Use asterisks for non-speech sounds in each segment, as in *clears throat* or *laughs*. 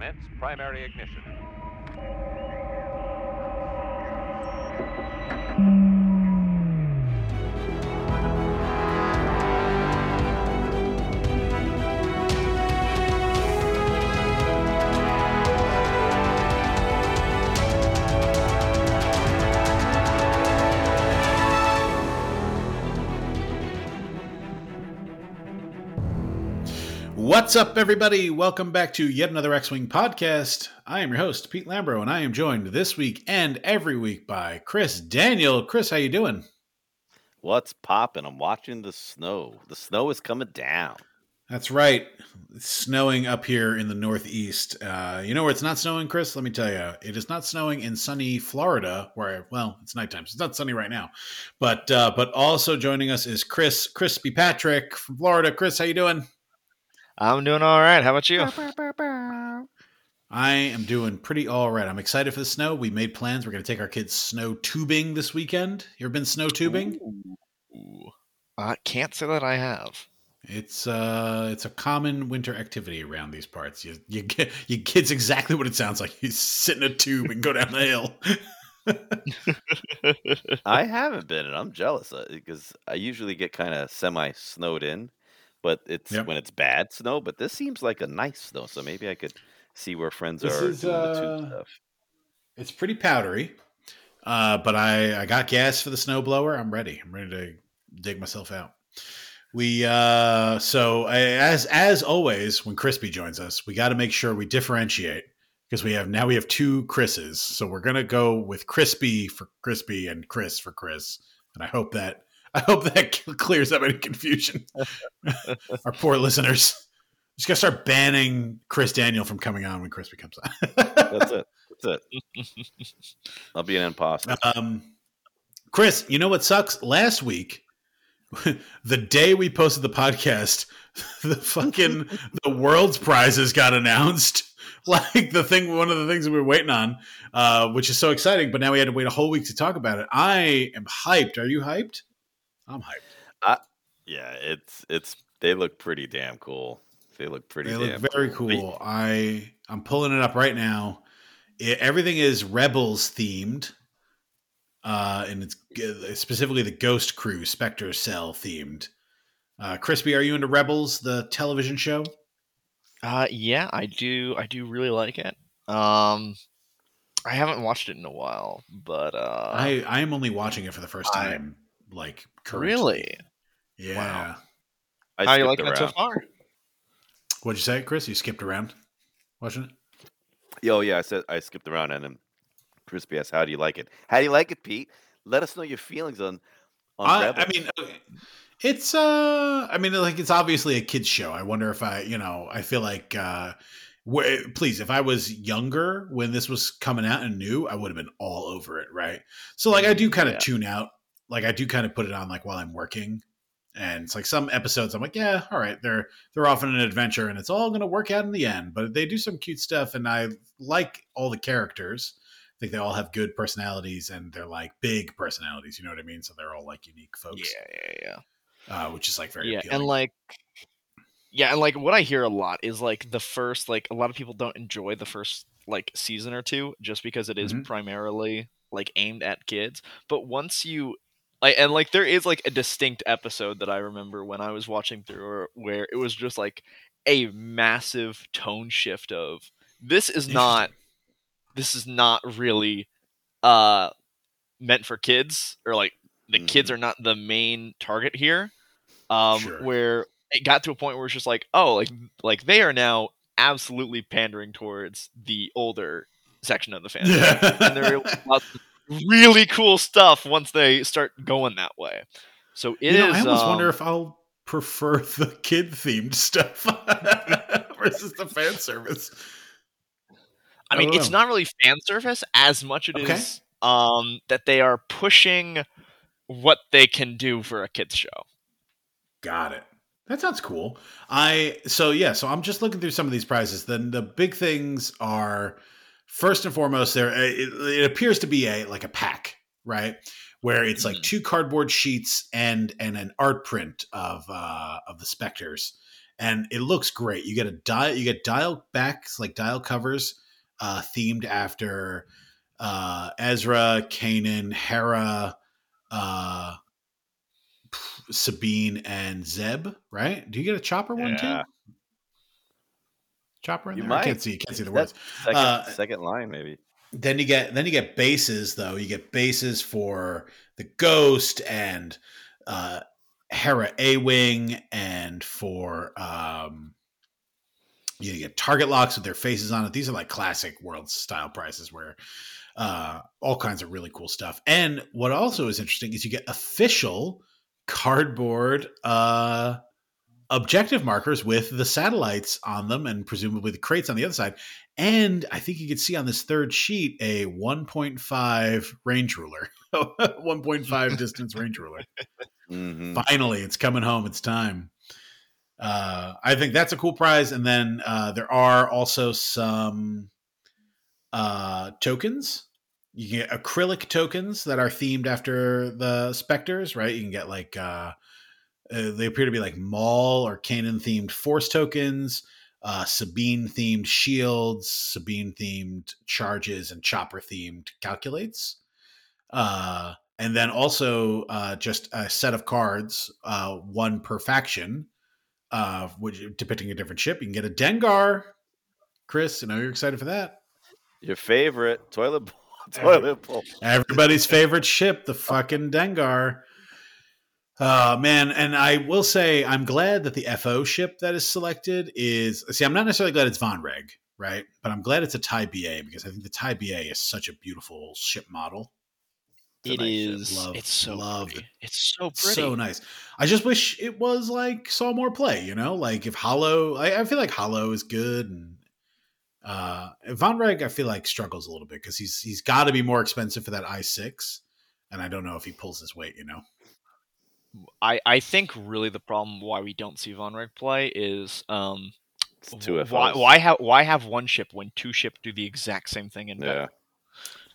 Commence primary ignition. What's up, everybody? Welcome back to yet another X Wing podcast. I am your host, Pete Lambro, and I am joined this week and every week by Chris Daniel. Chris, how you doing? What's popping? I'm watching the snow. The snow is coming down. That's right. It's snowing up here in the Northeast. Uh, you know where it's not snowing, Chris? Let me tell you. It is not snowing in sunny Florida, where well, it's nighttime, so it's not sunny right now. But uh, but also joining us is Chris Chrispy Patrick from Florida. Chris, how you doing? I'm doing all right. How about you? I am doing pretty all right. I'm excited for the snow. We made plans. We're going to take our kids snow tubing this weekend. You ever been snow tubing? Ooh. I can't say that I have. It's uh, it's a common winter activity around these parts. You you get you kids exactly what it sounds like. You sit in a tube and go down the hill. *laughs* *laughs* I haven't been, and I'm jealous because I usually get kind of semi snowed in, but it's Yep. when it's bad snow. But this seems like a nice snow, so maybe I could see where friends This are is, doing the tube uh, stuff. It's pretty powdery, uh, but I I got gas for the snowblower. I'm ready. I'm ready to dig myself out. We uh, so I, as as always when Chrispy joins us, we got to make sure we differentiate because we have now we have two Chris's. So we're gonna go with Chrispy for Chrispy and Chris for Chris, and I hope that *laughs* I hope that *laughs* clears up any confusion. *laughs* Our poor listeners. Just gotta start banning Chris Daniel from coming on when Chris comes on. That's it. That's it. I'll be an imposter. Um, Chris, you know what sucks? Last week, the day we posted the podcast, the fucking the world's prizes got announced. Like the thing, one of the things we were waiting on, uh, which is so exciting. But now we had to wait a whole week to talk about it. I am hyped. Are you hyped? I'm hyped. Yeah, it's it's they look pretty damn cool. They look pretty. They damn look very cool. cool. I I'm pulling it up right now. It, everything is Rebels themed, uh, and it's specifically the Ghost Crew Spectre Cell themed. Uh, Chrispy, are you into Rebels, the television show? Uh, yeah, I do. I do really like it. Um, I haven't watched it in a while, but uh, I I am only watching it for the first I- time. Like currently. really. Yeah. Wow. I How you skipped liking it so far? What'd you say, Chris? You skipped around watching it. Yo, yeah, I said I skipped around and then Chrispy asked, "How do you like it? How do you like it, Pete? Let us know your feelings on on I, Rebels." I mean, okay. it's uh, I mean, like it's obviously a kids show. I wonder if I, you know, I feel like, uh, wh- please, if I was younger when this was coming out and new, I would have been all over it, right? So, like, I do kind of Yeah. tune out. Like, I do kind of put it on like while I'm working, and it's like some episodes I'm like, yeah, all right, they're they're often an adventure, and it's all going to work out in the end. But they do some cute stuff, and I like all the characters. I think they all have good personalities, and they're like big personalities. You know what I mean? So they're all like unique folks Yeah, yeah, yeah. uh, which is like very yeah, appealing. and like, yeah, and like what I hear a lot is like the first, like a lot of people don't enjoy the first like season or two just because it is Mhm. primarily like aimed at kids. But once you like, and like there is like a distinct episode that I remember when I was watching through where it was just like a massive tone shift of this is not *laughs* this is not really uh meant for kids or like the kids are not the main target here um Sure. where it got to a point where it's just like oh like like they are now absolutely pandering towards the older section of the and they're able to out really cool stuff once they start going that way so it you is. I almost um, wonder if I'll prefer the kid themed stuff *laughs* versus the fan service. I mean, don't it's not really fan service as much it is Okay. um, that they are pushing what they can do for a kids show. Got it. That sounds cool. I so yeah, so I'm just looking through some of these prizes. Then the big things are first and foremost there it, it appears to be a like a pack, right? Where it's like Mhm. two cardboard sheets and and an art print of uh of the specters. and it looks great. You get a dial, you get dial backs like dial covers, uh, themed after uh, Ezra, Kanan, Hera, uh, Sabine, and Zeb. Right? Do you get a chopper one Yeah. too? Chopper in You there? I can't might. see. Can't see the words. Second, Uh, second line, maybe. Then you get then you get bases though. You get bases for the Ghost and uh, Hera A Wing, and for um, you get target locks with their faces on it. These are like classic world style prices where uh, all kinds of really cool stuff. And what also is interesting is you get official cardboard uh, objective markers with the satellites on them and presumably the crates on the other side. And I think you can see on this third sheet a 1.5 range ruler, *laughs* 1.5 *laughs* distance range ruler. hmm Finally, it's coming home. It's time. Uh, I think that's a cool prize. And then uh, there are also some uh, tokens. You can get acrylic tokens that are themed after the specters, right? You can get like uh, they appear to be like Maul or Kanan themed force tokens, uh, Sabine themed shields, Sabine themed charges, and Chopper themed calculates. Uh, and then also uh, just a set of cards, uh, one per faction, uh, which depicting a different ship. You can get a Dengar. Chris, I know you're excited for that. Your favorite toilet bowl. *laughs* Toilet bowl. Everybody's favorite ship, the *laughs* fucking Dengar. Uh man, and I will say I'm glad that the FO ship that is selected is see, I'm not necessarily glad it's Vonreg, right? But I'm glad it's a TIE/ba because I think the TIE/ba is such a beautiful ship model. It is. Love- it's so love pretty. It's so It's pretty. so nice. I just wish it was like saw more play, you know? Like if Holo I, I feel like Holo is good and uh Vonreg I feel like struggles a little bit because he's he's gotta be more expensive for that i6. And I don't know if he pulls his weight, you know. I I think really the problem why we don't see Vonreg play is um It's two FOs. why why have why have one ship when two ship do the exact same thing and Yeah. better?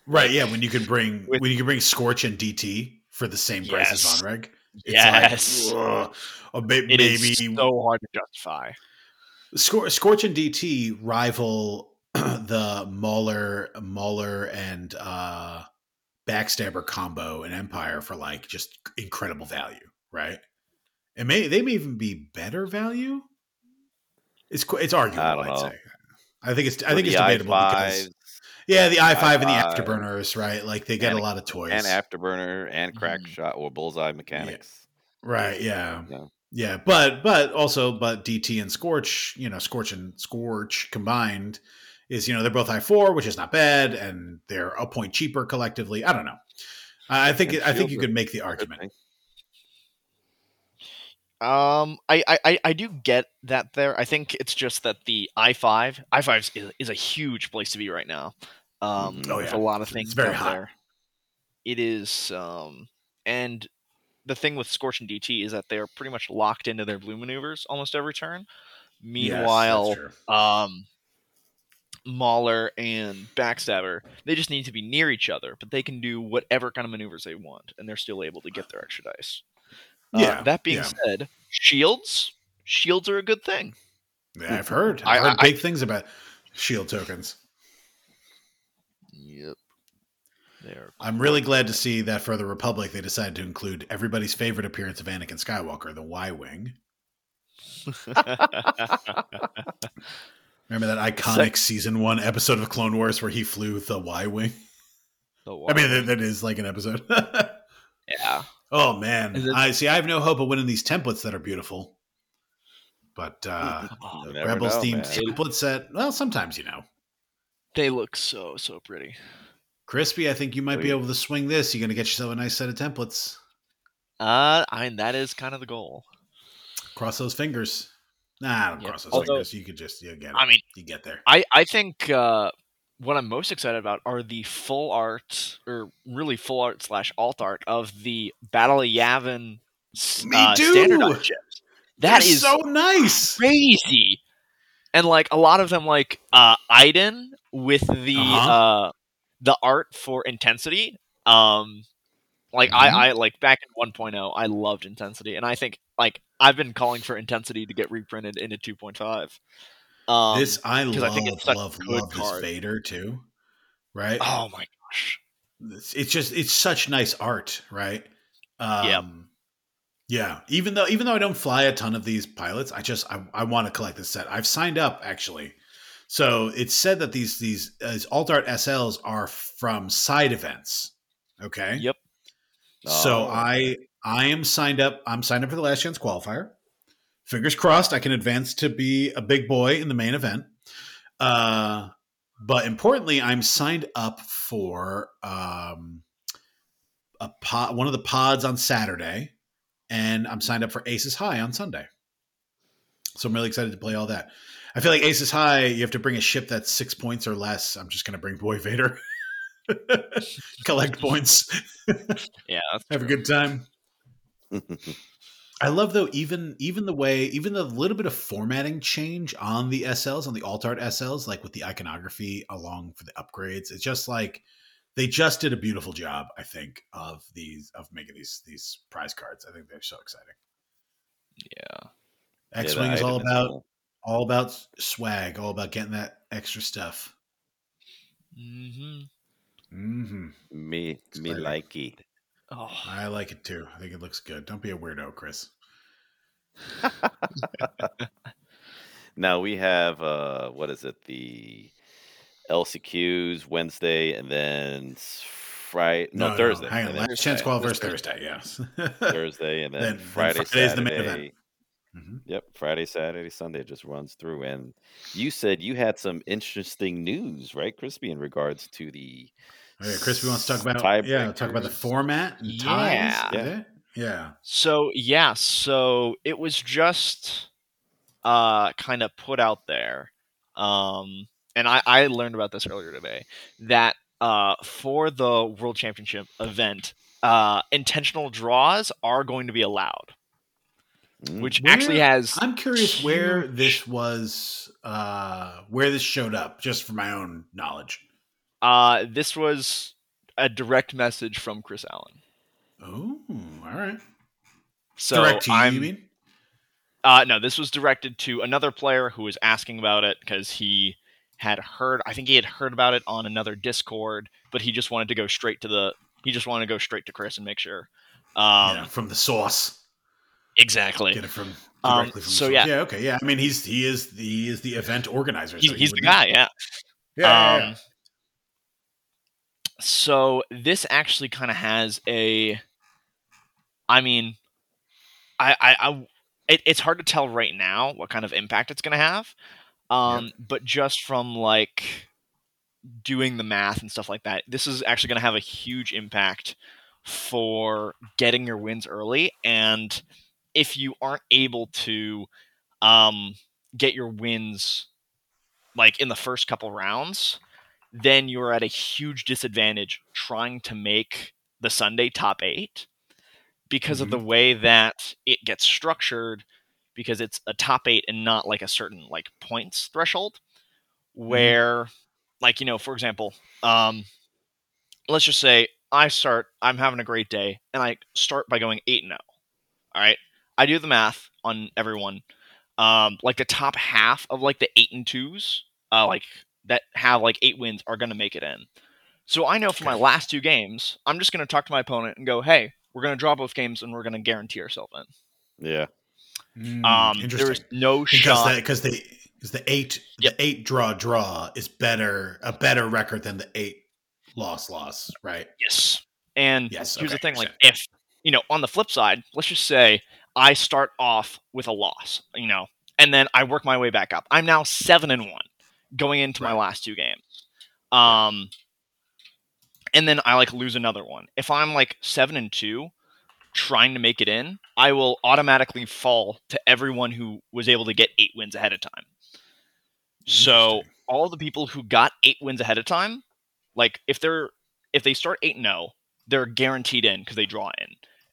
Right, yeah. When you can bring With- when you can bring Scorch and DT for the same price as Yes. Vonreg. Yes. Like, ugh. or may- It is maybe so hard to justify. Scor- Scorch and DT rival *clears throat* the Mauler, Mauler and uh, Backstabber combo and Empire for like just incredible value, right? It may they may even be better value. It's it's arguable, I don't I'd know. say. I think it's I think it's debatable because i5s yeah, the i five and the afterburners, right? Like they get and- a lot of toys, and afterburner and crack Mhm. shot or bullseye mechanics. right? Yeah, Yeah. Yeah, but but also but DT and Scorch, you know, Scorch and Scorch combined is you know they're both I four, which is not bad, and they're a point cheaper collectively. I don't know. I think I think you could make the argument. Um, I, I, I- I do get that there. I think it's just that the i five i five is, is a huge place to be right now. Um, Mhm. Oh, with yeah. a lot of It's things very out hot. there. It is, um, and the thing with Scorch and DT is that they are pretty much locked into their blue maneuvers almost every turn. Meanwhile, Yes, um, Mauler and Backstabber, they just need to be near each other, but they can do whatever kind of maneuvers they want, and they're still able to get their extra dice. Uh, Yeah, that being yeah. said, shields, shields are a good thing. Yeah, I've heard. I- I've heard I- big things about shield tokens. Yep. They're I'm really glad to see that for the Republic they decided to include everybody's favorite appearance of Anakin Skywalker, the Y wing. *laughs* *laughs* Remember that iconic season one episode of Clone Wars where he flew the Y wing? The I mean, that, that is like an episode. *laughs* yeah. Oh man, Is it- I see. I have no hope of winning these templates that are beautiful, but uh, *laughs* Oh, the Rebels know, themed man. template set. Well, sometimes you know, they look so so pretty. chrispy. I think you might be able to swing this. You're gonna get yourself a nice set of templates. Uh, I mean that is kind of the goal. Cross those fingers. Nah, I don't Yeah, cross those although- fingers. You could just you get it. I mean, you get there. I I think uh, what I'm most excited about are the full art or really full art slash alt art of the Battle of Yavin uh, too! standardized ships. That They're is so nice. crazy. And like a lot of them, like uh, Iden with the Uh-huh. uh, the art for intensity. Um, Like Mhm. I, I like back in 1.0, I loved intensity, and I think like I've been calling for intensity to get reprinted into 2.5. Um, this I love, I think it's love, good love this card. Vader too. Right? oh my gosh, it's, it's just it's such nice art, right? Um, Yep. Yeah. Even though even though I don't fly a ton of these pilots, I just I, I want to collect this set. I've signed up actually. So it's said that these these uh, alt art SLs are from side events. Okay. Yep. So Oh, I I am signed up. I'm signed up for the last chance qualifier. Fingers crossed, I can advance to be a big boy in the main event. Uh, but importantly, I'm signed up for um, a pod, one of the pods on Saturday, and I'm signed up for Aces High on Sunday. So I'm really excited to play all that. I feel like Aces High, you have to bring a ship that's six points or less. I'm just going to bring Boy Vader. *laughs* *laughs* Collect points. *laughs* yeah, that's Have a good time. *laughs* I love though even even the way even the little bit of formatting change on the SLs on the alt art SLs like with the iconography along for the upgrades. It's just like they just did a beautiful job. I think of these of making these these prize cards. I think they're so exciting. Yeah, X-wing the is all about cool. all about swag, all about getting that extra stuff. hmm hmm me me like it. Oh, I like it too. I think it looks good. Don't be a weirdo, Chris. *laughs* now we have uh what is it the LCQs Wednesday and then Friday no, Thursday hang on. Last chance Friday- qualifiers Thursday. Yes. *laughs* Thursday and then, Then- then Friday Friday's the main event. Mhm. Yep, Friday, Saturday, Sunday just runs through. And you said you had some interesting news, right, Chrispy, in regards to the Oh, yeah, Chris, we want to talk about Tie yeah, talk about the format and Yeah. ties. Yeah. Yeah. So yeah, so it was just uh kind of put out there. Um and I, I learned about this earlier today that uh for the World Championship event, uh intentional draws are going to be allowed, which Where- actually has I'm curious where this was, uh, where this showed up, just for my own knowledge. uh this was a direct message from Chris Allen. Oh, all right. So Direct to you, I'm you mean? Uh, no, this was directed to another player who was asking about it because he had heard. I think he had heard about it on another Discord, but he just wanted to go straight to the. He just wanted to go straight to Chris and make sure. Um, yeah, from the source. Exactly. Get it from Um, from so the yeah. Yeah, okay. Yeah. I mean, he's he is he is the event organizer. He's, so he he's the guy. Yeah. Yeah, yeah, yeah. Um, so this actually kind of has a. I mean, I I, I it, it's hard to tell right now what kind of impact it's going to have, um, but just from like doing the math and stuff like that, this is actually going to have a huge impact for getting your wins early. And if you aren't able to um, get your wins like in the first couple rounds, then you're at a huge disadvantage trying to make the Sunday top eight because of the way that it gets structured because it's a top eight and not like a certain like points threshold where like you know for example um let's just say i start i'm having a great day and i start by going 8 and 0 all right i do the math on everyone um like the top half of like the 8 and 2s uh like that have like 8 wins are going to make it in so i know for my last two games i'm just going to talk to my opponent and go hey we're going to draw both games and we're going to guarantee ourselves in Yeah. Mm, um interesting. there's no because shot because the because the eight Yep. the eight draw draw is better a better record than the eight loss loss right Yes. And Yes, here's the thing like understand. if you know, on the flip side, let's just say I start off with a loss, you know, and then I work my way back up. I'm now 7 and 1 going into my last two games. Um and then I like lose another one. If I'm like 7 and 2 trying to make it in, I will automatically fall to everyone who was able to get 8 wins ahead of time. So all the people who got eight wins ahead of time, like if they're if they start eight and zero, they're guaranteed in because they draw in,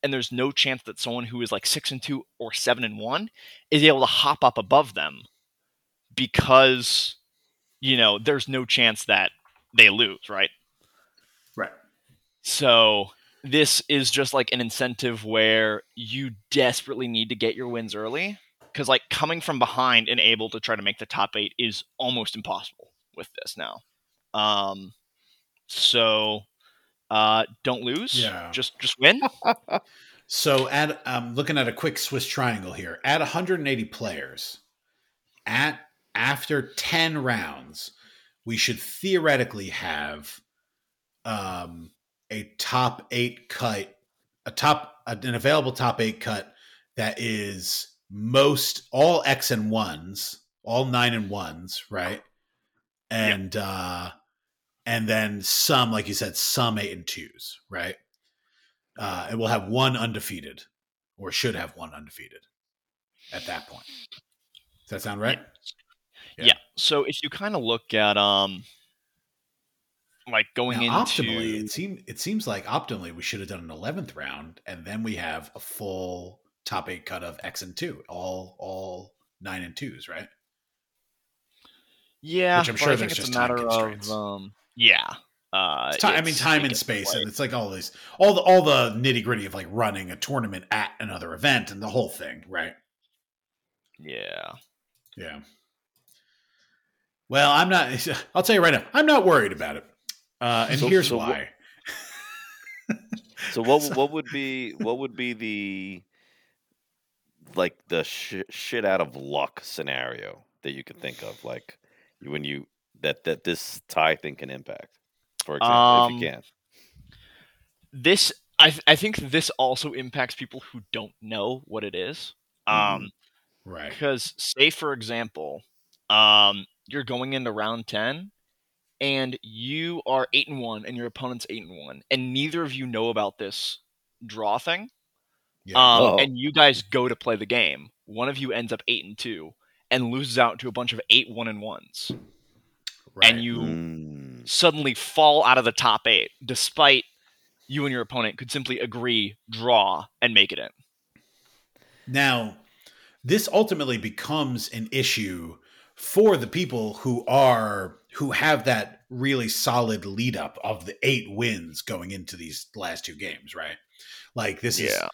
and there's no chance that someone who is like six and two or seven and one is able to hop up above them because you know there's no chance that they lose, right? right So this is just like an incentive where you desperately need to get your wins early because like coming from behind and able to try to make the top eight is almost impossible with this now. Um, so uh, don't lose. Yeah. Just just win. *laughs* So at um looking at a quick Swiss triangle here. At 180 players, at after 10 rounds, we should theoretically have um a top 8 cut, a top an available top 8 cut that is most all X and ones, all 9 and ones, right? And uh and then some like you said some 8 and 2s, right? uh, it will have one undefeated, or should have one undefeated at that point. Does that sound right? Yeah. Yeah. So if you kind of look at um, like going Now, into optimally, it seems it seems like optimally we should have done an eleventh round, and then we have a full top eight cut of X and two, all all nine and twos, right? Yeah, which I'm sure there's it's just a time matter constraints. of um, yeah. Uh, It's ti- I mean, time and space, and it's like all these, all the all the nitty gritty of like running a tournament at another event and the whole thing, right? yeah. Yeah. Well, I'm not. *laughs* I'll tell you right now, I'm not worried about it, uh, and So- here's so what- why. So what *laughs* what would be what would be the like the sh- shit out of luck scenario that you could think of like when you that that this tie thing can impact for example Um, if you can This I th- I think this also impacts people who don't know what it is. Um, Right. because say for example, um, you're going into round ten, and you are eight and one, and your opponent's eight and one, and neither of you know about this draw thing. Yeah. Um, Oh. and you guys go to play the game. One of you ends up eight and two and loses out to a bunch of eight one and ones, right. and you Mm. suddenly fall out of the top eight, despite you and your opponent could simply agree, draw, and make it in. Now, this ultimately becomes an issue for the people who are who have that really solid lead up of the eight wins going into these last two games, right? Like this is Yeah.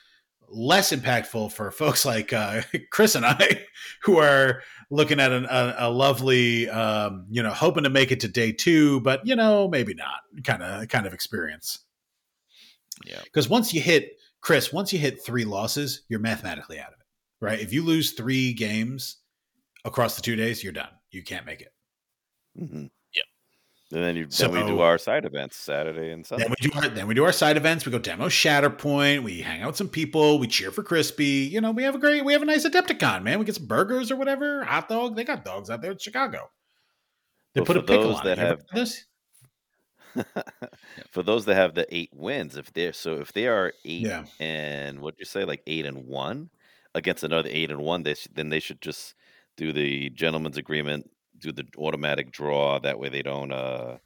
Less impactful for *laughs* folks like uh, Chris and I, *laughs* who are looking at an, a, a lovely, um, you know, hoping to make it to day two, but you know, maybe not kind of kind of experience. Yeah. Because once you hit Chris, once you hit three losses, you're mathematically out of it, right? If you lose three games across the two days, you're done. You can't make it. Mhm. And then you then we do our side events saturday and sunday Then we do our then we do our side events. We go demo Shatterpoint. We hang out with some people. We cheer for Chrispy. You know, we have a great we have a nice Adepticon, man. We get some burgers or whatever, hot dog. They got dogs out there in Chicago. They But put a pickle those on that it. Have- this? *laughs* for those that have the eight wins if they're so if they are eight Yeah. and what you say like eight and one against another eight and one they sh- then they should just do the gentleman's agreement do the automatic draw that way they don't uh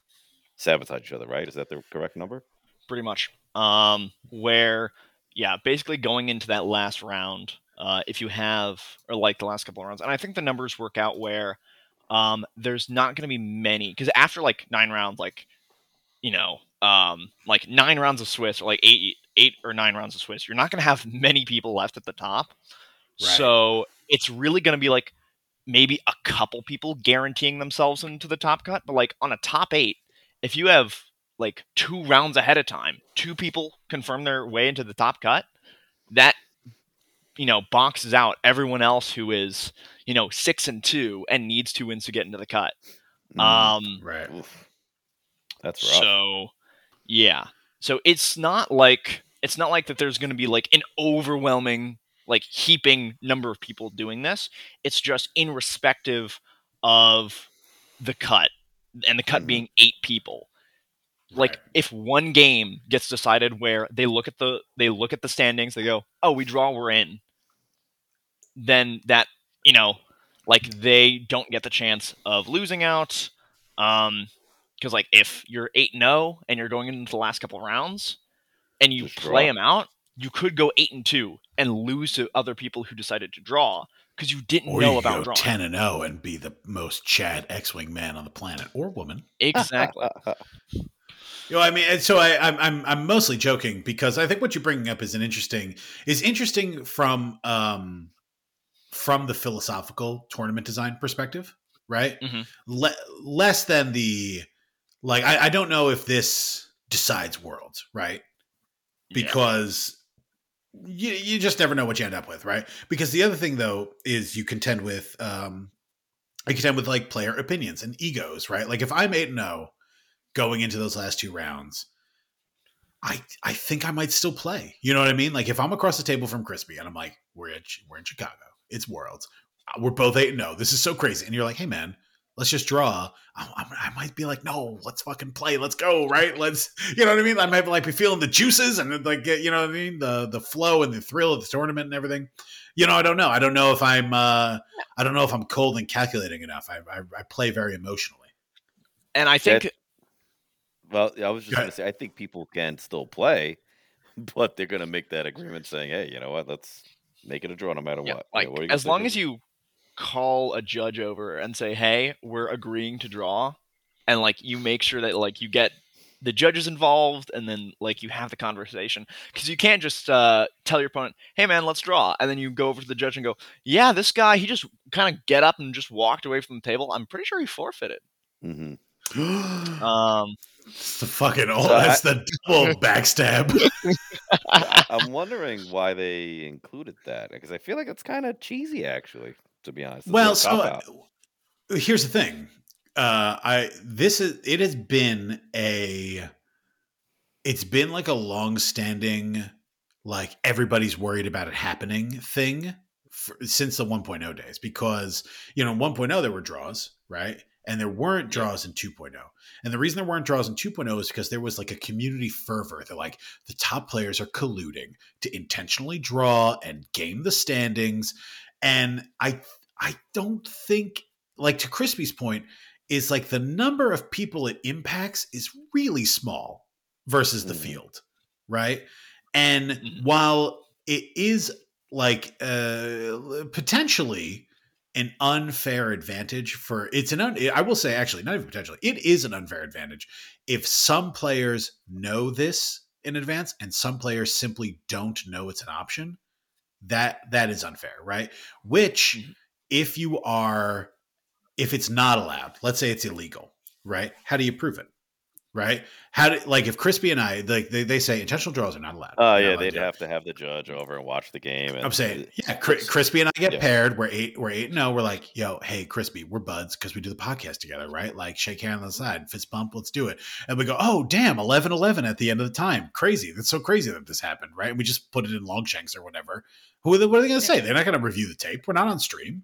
sabotage each other right is that the correct number pretty much. Um, where, yeah, basically going into that last round, uh, if you have, or like the last couple of rounds, and I think the numbers work out where um, there's not going to be many, because after like nine rounds, like, you know, um, like nine rounds of Swiss or like eight, eight or nine rounds of Swiss, you're not going to have *laughs* many people left at the top. Right. So it's really going to be like maybe a couple people guaranteeing themselves into the top cut, but like on a top eight, if you have like two rounds ahead of time, two people confirm their way into the top cut, that you know boxes out everyone else who is you know six and two and needs two wins to get into the cut. Mm, Um, Right. oof. that's rough so yeah, so it's not like it's not like that. There's going to be like an overwhelming like heaping number of people doing this. It's just in respective of the cut and the cut Mhm. being eight people like Right. if one game gets decided where they look at the they look at the standings they go oh we draw we're in then that you know like they don't get the chance of losing out um because like if you're 8 0 and you're going into the last couple rounds and you Just play draw. them out you could go 8 and 2 and lose to other people who decided to draw because you didn't Or know you about go drawing ten and zero and be the most Chad X-wing man on the planet or woman. *laughs* *laughs* exactly You know, I mean, and so I, I'm I'm I'm mostly joking because I think what you're bringing up is an interesting is interesting from um from the philosophical tournament design perspective, right? Mhm. Le- less than the like. I, I don't know if this decides worlds, right? Yeah. because you, you just never know what you end up with, right? Because the other thing though is you contend with um I contend with like player opinions and egos, right? Like if I'm 8 and 0 going into those last two rounds, I I think I might still play. You know what I mean? Like if I'm across the table from Chrispy and I'm like, we're at, we're in Chicago. It's Worlds. We're both 8 and 0. This is so crazy. And you're like, "Hey man, let's just draw." I, I, I might be like, "No, let's fucking play. Let's go." Right? Let's you know what I mean? I might like be feeling the juices and like get- you know what I mean, the the flow and the thrill of the tournament and everything. You know, I don't know. I don't know if I'm uh I don't know if I'm cold and calculating enough. I I, I play very emotionally. And I think Well, I was just going to say, I think people can still play, *laughs* but they're going to make that agreement saying, "Hey, you know what? Let's make it a draw no matter Yeah, what." like what are you as long do? as you call a judge over and say, "Hey, we're agreeing to draw," and like you make sure that like you get the judges involved, and then like you have the conversation because you can't just uh, tell your opponent, "Hey, man, let's draw," and then you go over to the judge and go, "Yeah, this guy, he just kind of get up and just walked away from the table. I'm pretty sure he forfeited." mm-hmm. Um, It's the fucking oh, So *laughs* I- that's the double *laughs* backstab. I- *laughs* I'm wondering why they included that because I feel like it's kind of cheesy, actually. To be honest. It's well, so uh, here's the thing. Uh, I this is it has been a it's been like a long-standing like everybody's worried about it happening thing for, since the 1.0 days because you know in 1.0 there were draws right? And there weren't draws in 2.0 and the reason there weren't draws in 2.0 is because there was like a community fervor that like the top players are colluding to intentionally draw and game the standings. And i i don't think like to chrispy's point is like the number of people it impacts is really small versus the Mhm. field right and Mhm. while it is like uh potentially an unfair advantage for it's an un, I will say actually not even potentially it is an unfair advantage if some players know this in advance and some players simply don't know it's an option that that is unfair right which Mhm. if you are if it's not allowed let's say it's illegal right how do you prove it right how do like if chrispy and i like they, they say intentional draws are not allowed Oh You're yeah, allowed they'd to do have to have the judge over and watch the game. And I'm saying, yeah, Cri- Chrispy and I get yeah. paired. We're eight, we're eight. No, oh. we're like, yo, hey, Chrispy, we're buds because we do the podcast together, right? Like, shake hand on the side, fist bump, let's do it. And we go, oh, damn, 11 11 at the end of the time. Crazy. That's so crazy that this happened, right? And we just put it in Longshanks or whatever. Who are they, what are they going to say? They're not going to review the tape. We're not on stream.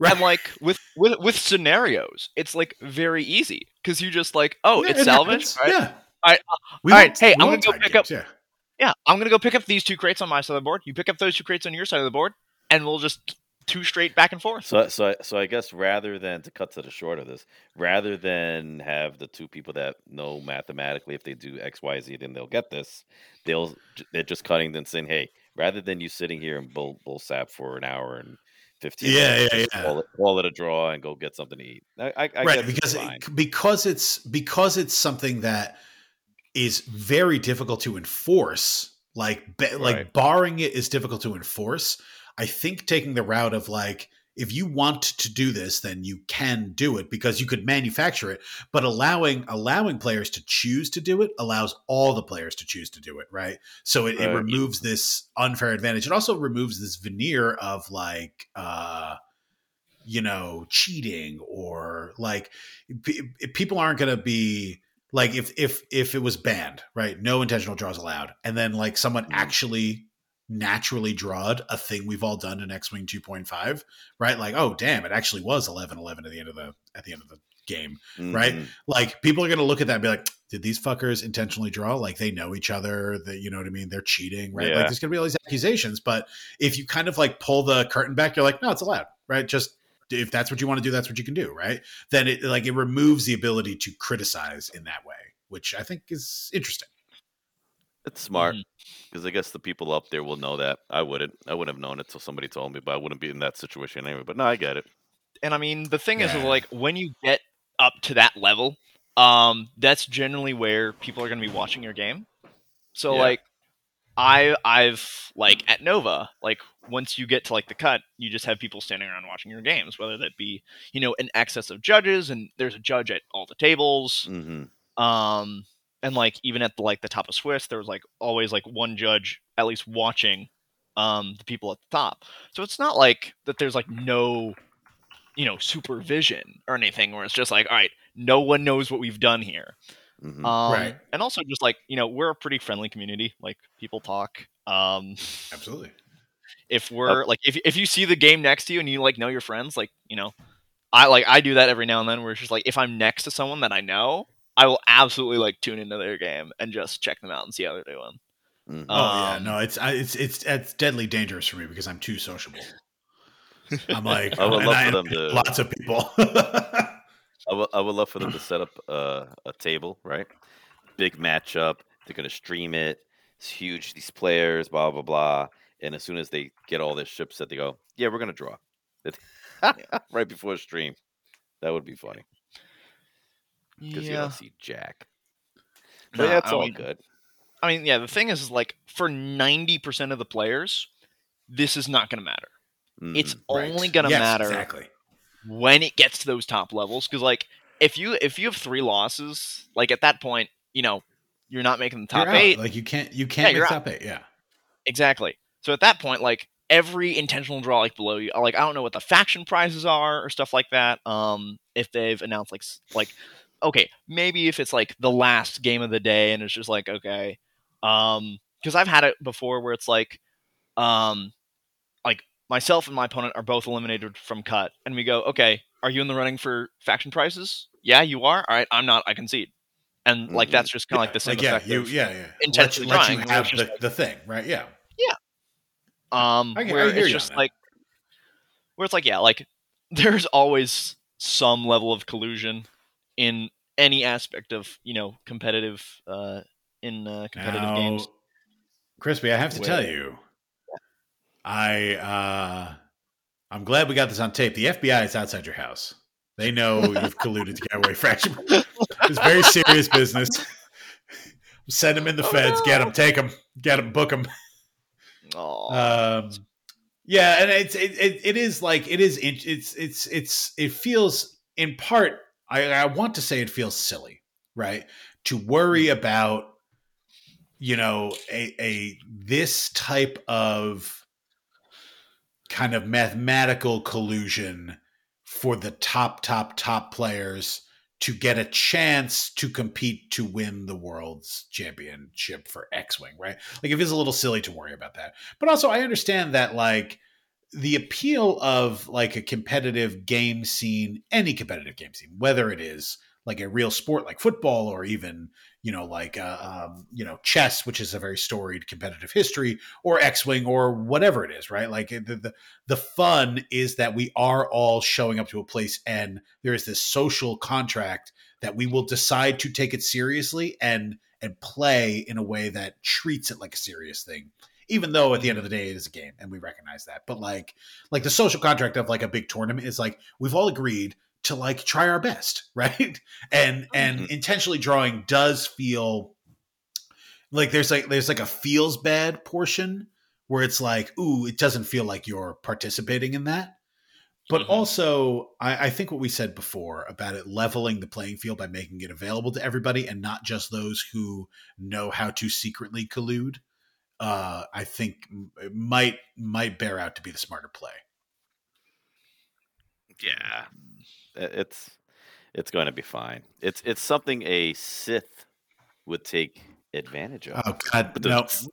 Right. and like with with with scenarios, it's like very easy because you just like, oh, Yeah, it's salvage. happens. right? Yeah. Alright, We alright, won't- hey, I'm gonna go tie pick up- Yeah. Yeah, I'm gonna go pick up these two crates on my side of the board. You pick up those two crates on your side of the board, and we'll just two straight back and forth. So, so, I- so I guess rather than to cut to the short of this, rather than have the two people that know mathematically if they do X, Y, Z, then they'll get this. They'll they're just cutting and saying, hey, rather than you sitting here and bull bull sap for an hour and fifteen, Yeah, yeah, yeah. Call it, call it a draw and go get something to eat. I, I, I right because it's it, because it's because it's something that is very difficult to enforce like be, like Right. barring it is difficult to enforce i think taking the route of like if you want to do this then you can do it because you could manufacture it. But allowing allowing players to choose to do it allows all the players to choose to do it right? So it, it removes this unfair advantage. It also removes this veneer of like uh you know cheating or like p- people aren't going to be like if if if it was banned right? No intentional draws allowed. And then like someone Mhm. actually naturally drawed a thing we've all done in x-wing 2.5 right like oh damn it actually was 11 11 at the end of the at the end of the game right? Mhm. like people are going to look at that and be like did these fuckers intentionally draw like they know each other that you know what i mean they're cheating right Yeah. like there's going to be all these accusations but if you kind of like pull the curtain back you're like no it's allowed right just if that's what you want to do that's what you can do right then it like it removes the ability to criticize in that way which i think is interesting It's smart Mhm. Because I guess the people up there will know that. I wouldn't. I wouldn't have known it till somebody told me, but I wouldn't be in that situation anyway. But no, I get it. And I mean, the thing is, is like when you get up to that level um, that's generally where people are going to be watching your game. So Yeah. like, I I've like at Nova, like once you get to like the cut, you just have people standing around watching your games, whether that be you know an excess of judges, and there's a judge at all the tables, hmm um, and like even at the like the top of Swiss, there was like always like one judge at least watching um the people at the top. So it's not like that there's like no you know supervision or anything where it's just like all right, no one knows what we've done here. hmm Um, Right. And also just like you know we're a pretty friendly community. Like people talk. Um, Absolutely. if we're like if if you see the game next to you and you like know your friends, like you know, I like I do that every now and then. Where it's just like if I'm next to someone that I know, I will absolutely like tune into their game and just check them out and see how they're doing. hmm Oh yeah, Um, no, it's I- it's it's it's deadly dangerous for me because I'm too sociable. I'm *laughs* like, I would love I for them to- lots of people. *laughs* I would, I would love for them to set up uh, a table, right? Big matchup. They're gonna stream it. It's huge. These players, blah blah blah. And as soon as they get all their ships set, they go, "Yeah, we're gonna draw." *laughs* right before the stream. That would be funny because you Yeah, don't see Jack. But Nah, yeah, it's I all mean- good. I mean, yeah. The thing is, like, for ninety percent of the players, this is not going to matter. It's Mhm. Right. only going to Yes, matter Exactly. when it gets to those top levels because like if you if you have three losses like at that point you know you're not making the top eight Like you can't you can't you're make top eight. Yeah. exactly so at that point like every intentional draw like below you like i don't know what the faction prizes are or stuff like that um if they've announced like like okay maybe if it's like the last game of the day and it's just like okay um because i've had it before where it's like um like myself and my opponent are both eliminated from cut and we go okay are you in the running for faction prizes yeah you are all right i'm not i concede and like Mhm. that's just kind of like the same Like, yeah, you yeah, yeah. Intentionally let trying, you have the, like- the thing, right? Yeah. yeah. um I- I where hear it's just like where it's like yeah like *laughs* there's always some level of collusion in any aspect of you know competitive uh in uh, competitive Now, games Chrispy, I have to tell you, I uh I'm glad we got this on tape. The FBI is outside your house. They know you've colluded to get away fraction. *laughs* *laughs* It's very serious business. Send them in the Oh, feds. Get no. them. Take them. Get them. Book them. Um, yeah, and it's it, it, it is like it is it's it's it's it feels in part. I, I want to say it feels silly, right? To mm-hmm. worry about you know a a this type of kind of mathematical collusion for the top top top players to get a chance to compete to win the world's championship for X-wing, right? Like it is a little silly to worry about that. But also I understand that like the appeal of like a competitive game scene, any competitive game scene, whether it is like a real sport like football or even you know like uh, um, you know chess, which is a very storied competitive history, or X-wing or whatever it is, right? Like the, the the fun is that we are all showing up to a place and there is this social contract that we will decide to take it seriously and and play in a way that treats it like a serious thing even though at the end of the day it is a game and we recognize that but like like the social contract of like a big tournament is like we've all agreed to like try our best *laughs* right and and Mhm. intentionally drawing does feel like there's like there's like a feels bad portion where it's like ooh it doesn't feel like you're participating in that but Mhm. also I, I think what we said before about it leveling the playing field by making it available to everybody and not just those who know how to secretly collude uh, I think it might might bear out to be the smarter play. Yeah, it's it's going to be fine. It's it's something a Sith would take advantage of. Oh God, no! there's-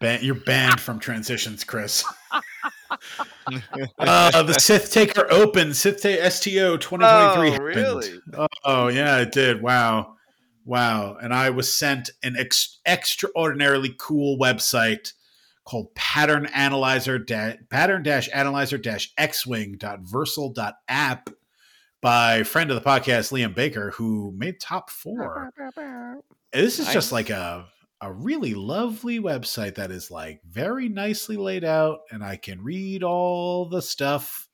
Ban- you're banned from transitions, Chris. *laughs* *laughs* uh, the Sith Taker Open, Sith Ta- STO 2023. Oh, happened. really? Oh, yeah, it did. Wow. Wow. And I was sent an ex- extraordinarily cool website called pattern analyzer da- pattern dash analyzer dash xwing dot vercel dot app by friend of the podcast Liam Baker who made top four. And this is just like a a really lovely website that is like very nicely laid out and I can read all the stuff.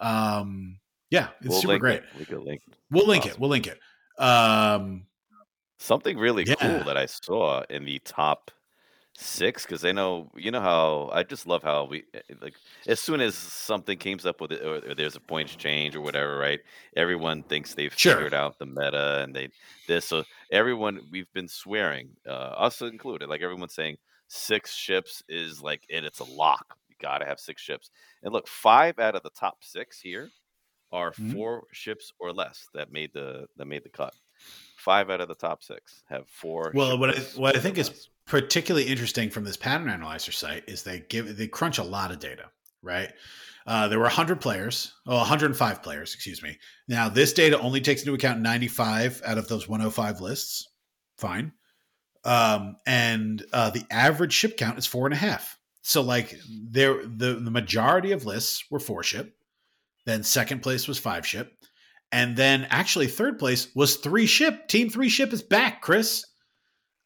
Um yeah, it's We'll super great. It. We link. We'll link it. We'll link it. Um, Something really Yeah. cool that I saw in the top six because I know you know how I just love how we eh, like as soon as something comes up with it or, or there's a points change or whatever, right? Everyone thinks they've Sure. figured out the meta and they this so everyone we've been swearing, uh, us included, like everyone's saying six ships is like and it's a lock. You gotta have six ships. And look, five out of the top six here are Mhm. four ships or less that made the that made the cut. Five out of the top six have four. Well, what I, what I think is particularly interesting from this pattern analyzer site is they give they crunch a lot of data, right? Uh, there were 100 players, oh, 105 players, excuse me. Now, this data only takes into account 95 out of those 105 lists. Fine. Um, and uh, the average ship count is four and a half. So, like, there, the, the majority of lists were four ship. Then, second place was five ship. And then, actually, third place was three ship. Team three ship is back, Chris.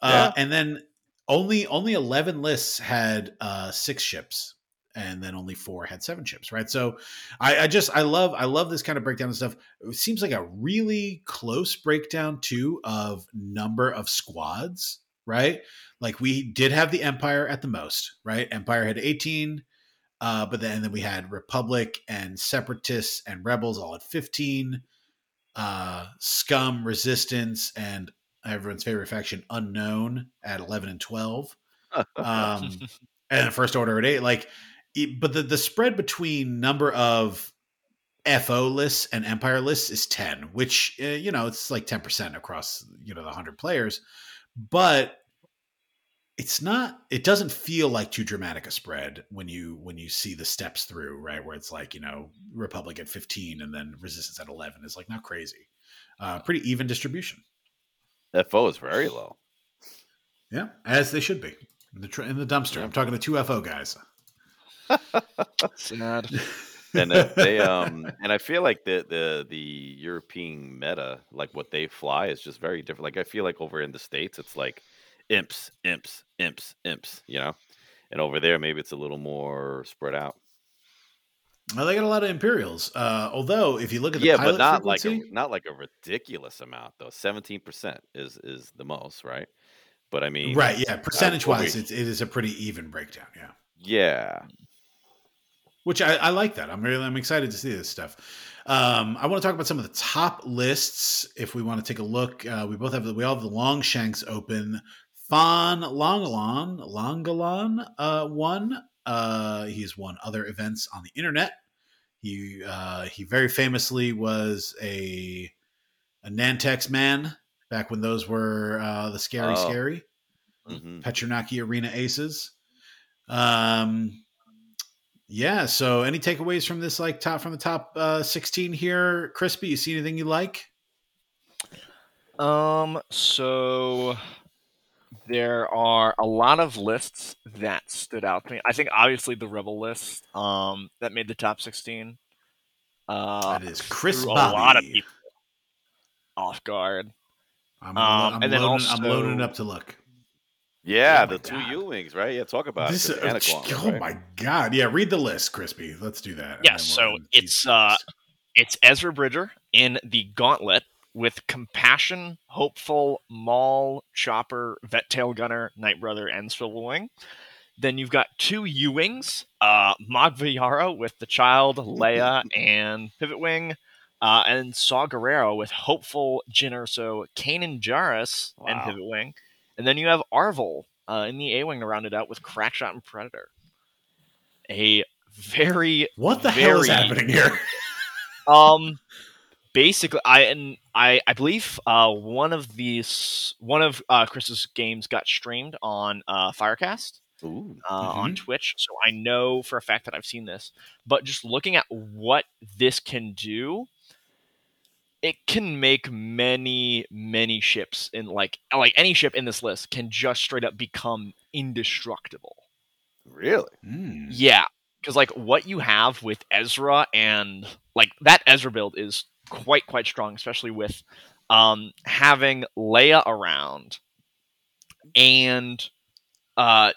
Uh, and then only only 11 lists had uh six ships. And then only four had seven ships right? So I, I just i love i love this kind of breakdown and stuff. It seems like a really close breakdown too of number of squads right? Like we did have the empire at the most right? Empire had 18 uh but then, then we had republic and separatists and rebels all at 15 uh scum resistance and everyone's favorite faction unknown at 11 and 12 um *laughs* and the first order at 8 like it- but the, the spread between number of fo lists and empire lists is 10 which uh, you know it's like 10% across you know the 100 players. But it's not it doesn't feel like too dramatic a spread when you when you see the steps through right where it's like you know republic at 15 and then resistance at 11 is like not crazy uh pretty even distribution FO is very low. yeah as they should be in the, tr- in the dumpster Yeah. i'm talking to two fo guys *laughs* Sad. and uh, they um and I feel like the the the European meta, like what they fly, is just very different. Like I feel like over in the states, it's like imps, imps, imps, imps, you know, and over there maybe it's a little more spread out. well they got a lot of imperials uh although if you look at the Yeah, but not like a, not like a ridiculous amount though. Seventeen percent is is the most, right? But I mean, right yeah percentage wise we- it's, it is a pretty even breakdown yeah yeah, which I, I like that. I'm really I'm excited to see this stuff. Um, I want to talk about some of the top lists. If we want to take a look, uh, we both have the, we all have the long shanks open. Fawn Longalon Longalon uh, won. Uh, he's won other events on the internet. He uh, he very famously was a a Nantex man back when those were uh, the scary Oh. scary. hmm Petranaki Arena Aces. Um, yeah. So, any takeaways from this, like top from the top uh, sixteen here, Chrispy? You see anything you like? Um, so there are a lot of lists that stood out to me. I think obviously the Rebel list, um, that made the top sixteen. Uh, that is Chris threw a lot of people off guard. I'm, gonna- Um, I'm and then loading, I'm loading it up to look. yeah. Oh the two God. U wings, right? Yeah, talk about This, it. uh, oh right? my god! Yeah, read the list, Chrispy. Let's do that. and Yeah, so it's, uh, It's Ezra Bridger in the Gauntlet with Compassion, Hopeful, Maul, Chopper, Vet Tail Gunner, Night Brother, and Swivel Wing. Then you've got two U Wings, uh, Magva Yarro with the Child, Leia, *laughs* and Pivot Wing, uh, and Saw Gerrera with Hopeful, Jyn Kanan Jarrus, and Pivot Wing. And then you have Arvel uh, in the A Wing to round it out with Crackshot and Predator. A very what the hell is happening here? *laughs* um basically i and i i believe uh one of these one of uh chris's games got streamed on uh firecast Ooh. uh, on Mhm. twitch so i know for a fact that i've seen this but just looking at what this can do it can make many many ships in like like any ship in this list can just straight up become indestructible Really? Hmm. yeah, because like what you have with Ezra and like that Ezra build is quite quite strong, especially with um having Leia around and uh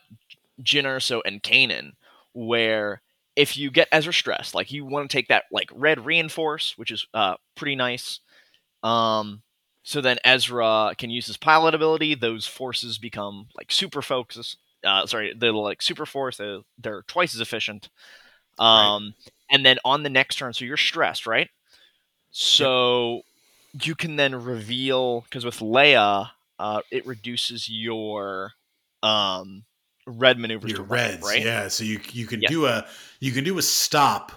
Jyn Erso and Kanan, where if you get Ezra stressed, like you want to take that like red reinforce, which is uh pretty nice. Um so then Ezra can use his pilot ability. Those forces become like super focus. Uh, sorry, they're like super force. They're, they're twice as efficient. Um, and then on the next turn, so you're stressed, right? So you can then reveal because with Leia, uh, it reduces your um red maneuvers Your to red, reds, right? yeah. So you you can Yeah. do a you can do a stop.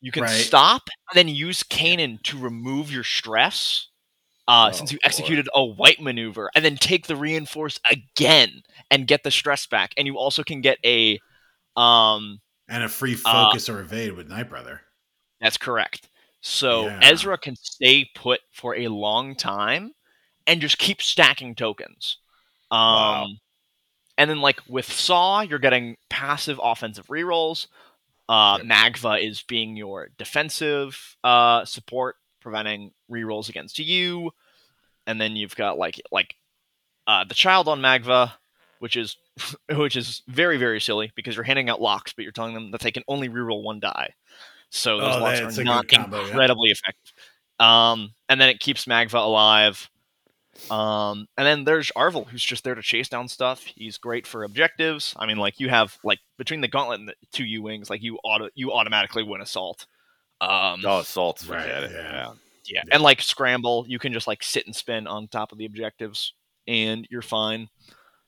You can Right. stop and then use Kanan to remove your stress. Uh, Oh, since you boy. executed a white maneuver, and then take the reinforce again and get the stress back, and you also can get a, um, And a free Uh, focus or evade with Night Brother. That's correct. So Yeah. Ezra can stay put for a long time and just keep stacking tokens. Um, Wow. And then, like with Saw, you're getting passive offensive rerolls. Uh, Yep. Magva is being your defensive uh, support, preventing rerolls against you. And then you've got like like uh, the child on Magva, which is *laughs* which is very very silly because you're handing out locks, but you're telling them that they can only reroll one die. So those Oh, locks are not good combo, yeah. incredibly effective. Um, and then it keeps Magva alive. Um, and then there's Arvel, who's just there to chase down stuff. He's great for objectives. I mean, like you have like between the gauntlet and the two U wings, like you auto you automatically win assault. Um, Oh, assaults, Right, forget it. yeah. Yeah. yeah, Yeah. and like scramble, you can just like sit and spin on top of the objectives, and you're fine.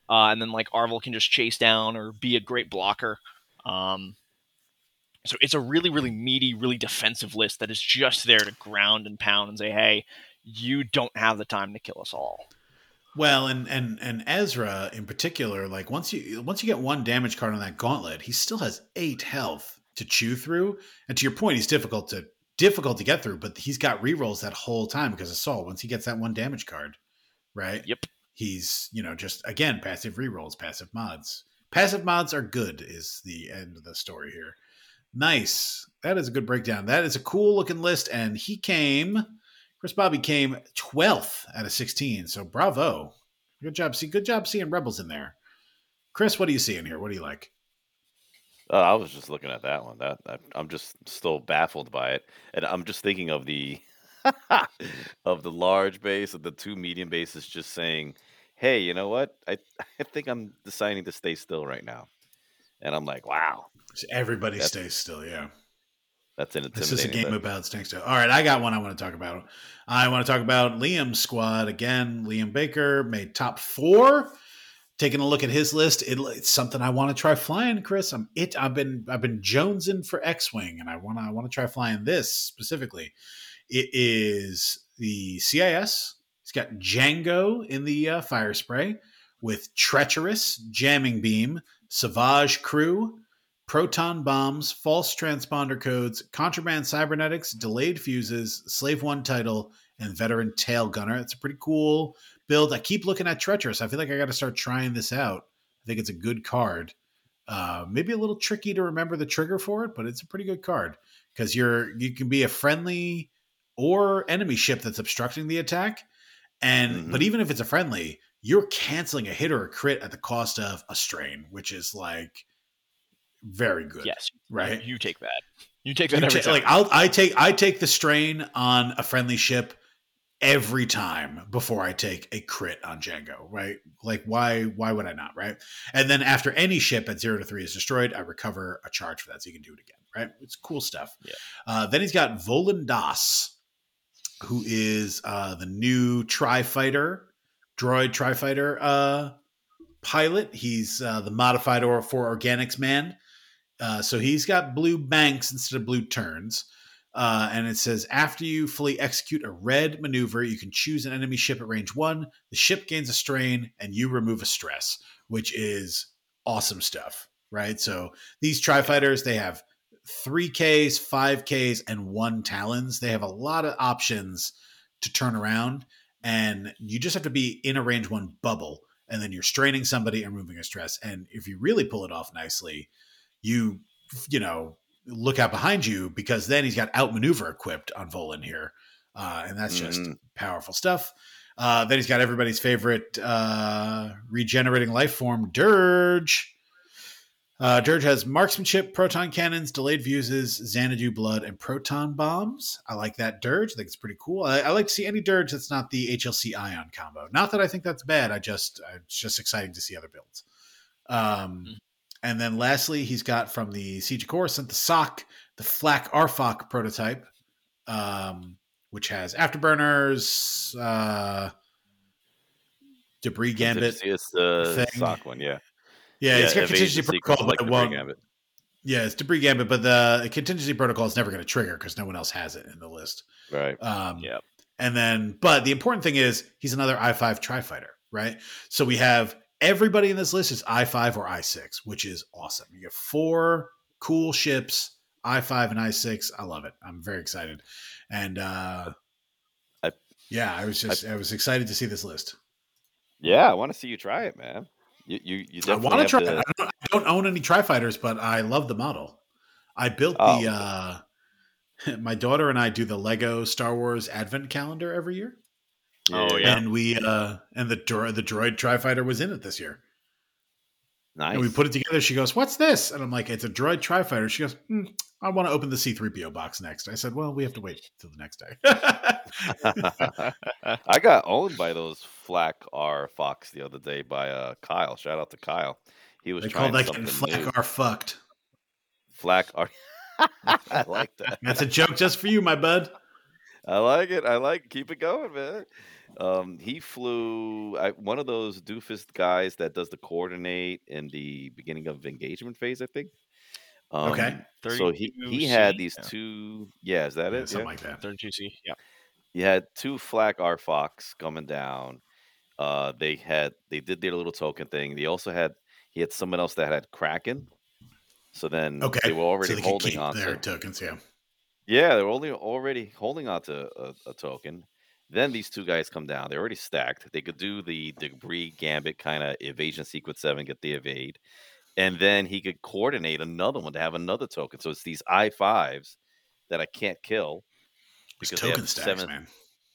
Uh, and then like Arvel can just chase down or be a great blocker. Um, so it's a really, really meaty, really defensive list that is just there to ground and pound and say, "Hey, you don't have the time to kill us all." Well, and and and Ezra in particular, like once you once you get one damage card on that gauntlet, he still has eight health to chew through. And to your point, he's difficult to difficult to get through, but he's got rerolls that whole time because of Saw. Once he gets that one damage card, right? Yep. He's you know just again passive rerolls, passive mods. Passive mods are good. Is the end of the story here. Nice. That is a good breakdown. That is a cool looking list, and he came. Chris Bobby came 12th out of 16. So bravo. Good job. See, good job seeing Rebels in there. Chris, what are you seeing here? What do you like? Oh, I was just looking at that one. That, that I'm just still baffled by it, and I'm just thinking of the *laughs* of the large base of the two medium bases, just saying, "Hey, you know what? I *laughs* I think I'm deciding to stay still right now," and I'm like, "Wow, Everybody That's- stays still. Yeah. that's an This is a game but- about staying still. All right. I got one I want to talk about. I want to talk about Liam's squad again. Liam Baker made top four. Taking a look at his list, it, it's something I want to try flying, Chris. I'm it. I've been I've been jonesing for X-wing, and I want to I want to try flying this specifically. It is the CIS. It's got Django in the uh, fire spray with treacherous jamming beam, Savage crew, proton bombs, false transponder codes, contraband cybernetics, delayed fuses, slave one title, and veteran tail gunner. It's a pretty cool build. I keep looking at treacherous. I feel like I got to start trying this out. I think it's a good card. Uh, maybe a little tricky to remember the trigger for it, but it's a pretty good card because you're you can be a friendly or enemy ship that's obstructing the attack, and but Mhm. even if it's a friendly, you're canceling a hit or a crit at the cost of a strain, which is like very good. Yes, Right. You, you take that. You take that You every ta- time. like I'll I take I take the strain on a friendly ship every time before I take a crit on Django, right? Like why why would I not, right? And then after any ship at zero to three is destroyed, I recover a charge for that, so you can do it again, right? It's cool stuff. Yeah. Uh, then he's got Volan Das, who is uh, the new Tri Fighter droid Tri Fighter uh, pilot. He's uh, the modified or for organics man. Uh, so he's got blue banks instead of blue turns. Uh, and it says after you fully execute a red maneuver, you can choose an enemy ship at range one. The ship gains a strain and you remove a stress, which is awesome stuff, right? So these tri fighters, they have three Ks, five Ks, and one Talons. They have a lot of options to turn around, and you just have to be in a range one bubble, and then you're straining somebody and removing a stress. And if you really pull it off nicely, you you know look out behind you because then he's got outmaneuver equipped on Volan here, uh, and that's just Mhm. powerful stuff. Uh, then he's got everybody's favorite uh, regenerating life form, Dirge. Uh, Dirge has marksmanship, proton cannons, delayed fuses, Xanadu blood, and proton bombs. I like that Dirge. I think it's pretty cool. I, I like to see any Dirge that's not the HLC Ion combo. Not that I think that's bad. I just uh, it's just exciting to see other builds. Um, Mm. And then lastly, he's got from the Siege of Coruscant the Sock, the Phlac-Arphocc prototype, um, which has afterburners, uh, debris gambit. Is the sock one, yeah. Yeah, it's got contingency protocol, like but it won't. Gambit. Yeah, it's debris gambit, but the contingency protocol is never going to trigger because no one else has it in the list. Right. Um, Yep. And then, but the important thing is he's another I five tri fighter, right? So we have everybody in this list is I five or I six, which is awesome. You get four cool ships, I five and I six. I love it. I'm very excited, and uh, I- yeah, I was just I, was excited to see this list. Yeah, I want to see you try it, man. You you, you I want to try. I don't, I don't own any tri fighters, but I love the model. I built Oh. the. uh *laughs* My daughter and I do the Lego Star Wars Advent calendar every year. Oh, yeah. and we uh and the droid the droid tri fighter was in it this year Nice. and we put it together she goes what's this and i'm like it's a droid tri fighter she goes hmm, i want to open the c3po box next i said well we have to wait till the next day *laughs* I got owned by those Flak R Fox the other day by uh Kyle. Shout out to Kyle. He was they trying getting new. flack are fucked Flak R. *laughs* I like that. that's a joke just for you my bud I like it. I like. It. Keep it going, man. Um, he flew I, one of those doofus guys that does the coordinate in the beginning of engagement phase. I think. Um, Okay. So he he had these yeah. two. Yeah, is that Yeah, it? something Yeah. like that 32C. Yeah. You had two Flak R Fox coming down. Uh, they had they did their little token thing. They also had he had someone else that had Kraken. So then okay they were already so they can holding keep on their to tokens yeah yeah, they were only already holding on to a, a token. Then these two guys come down. They're already stacked. They could do the debris gambit kind of evasion sequence seven, get the evade, and then he could coordinate another one to have another token. So it's these I fives that I can't kill because they token stacks seven- man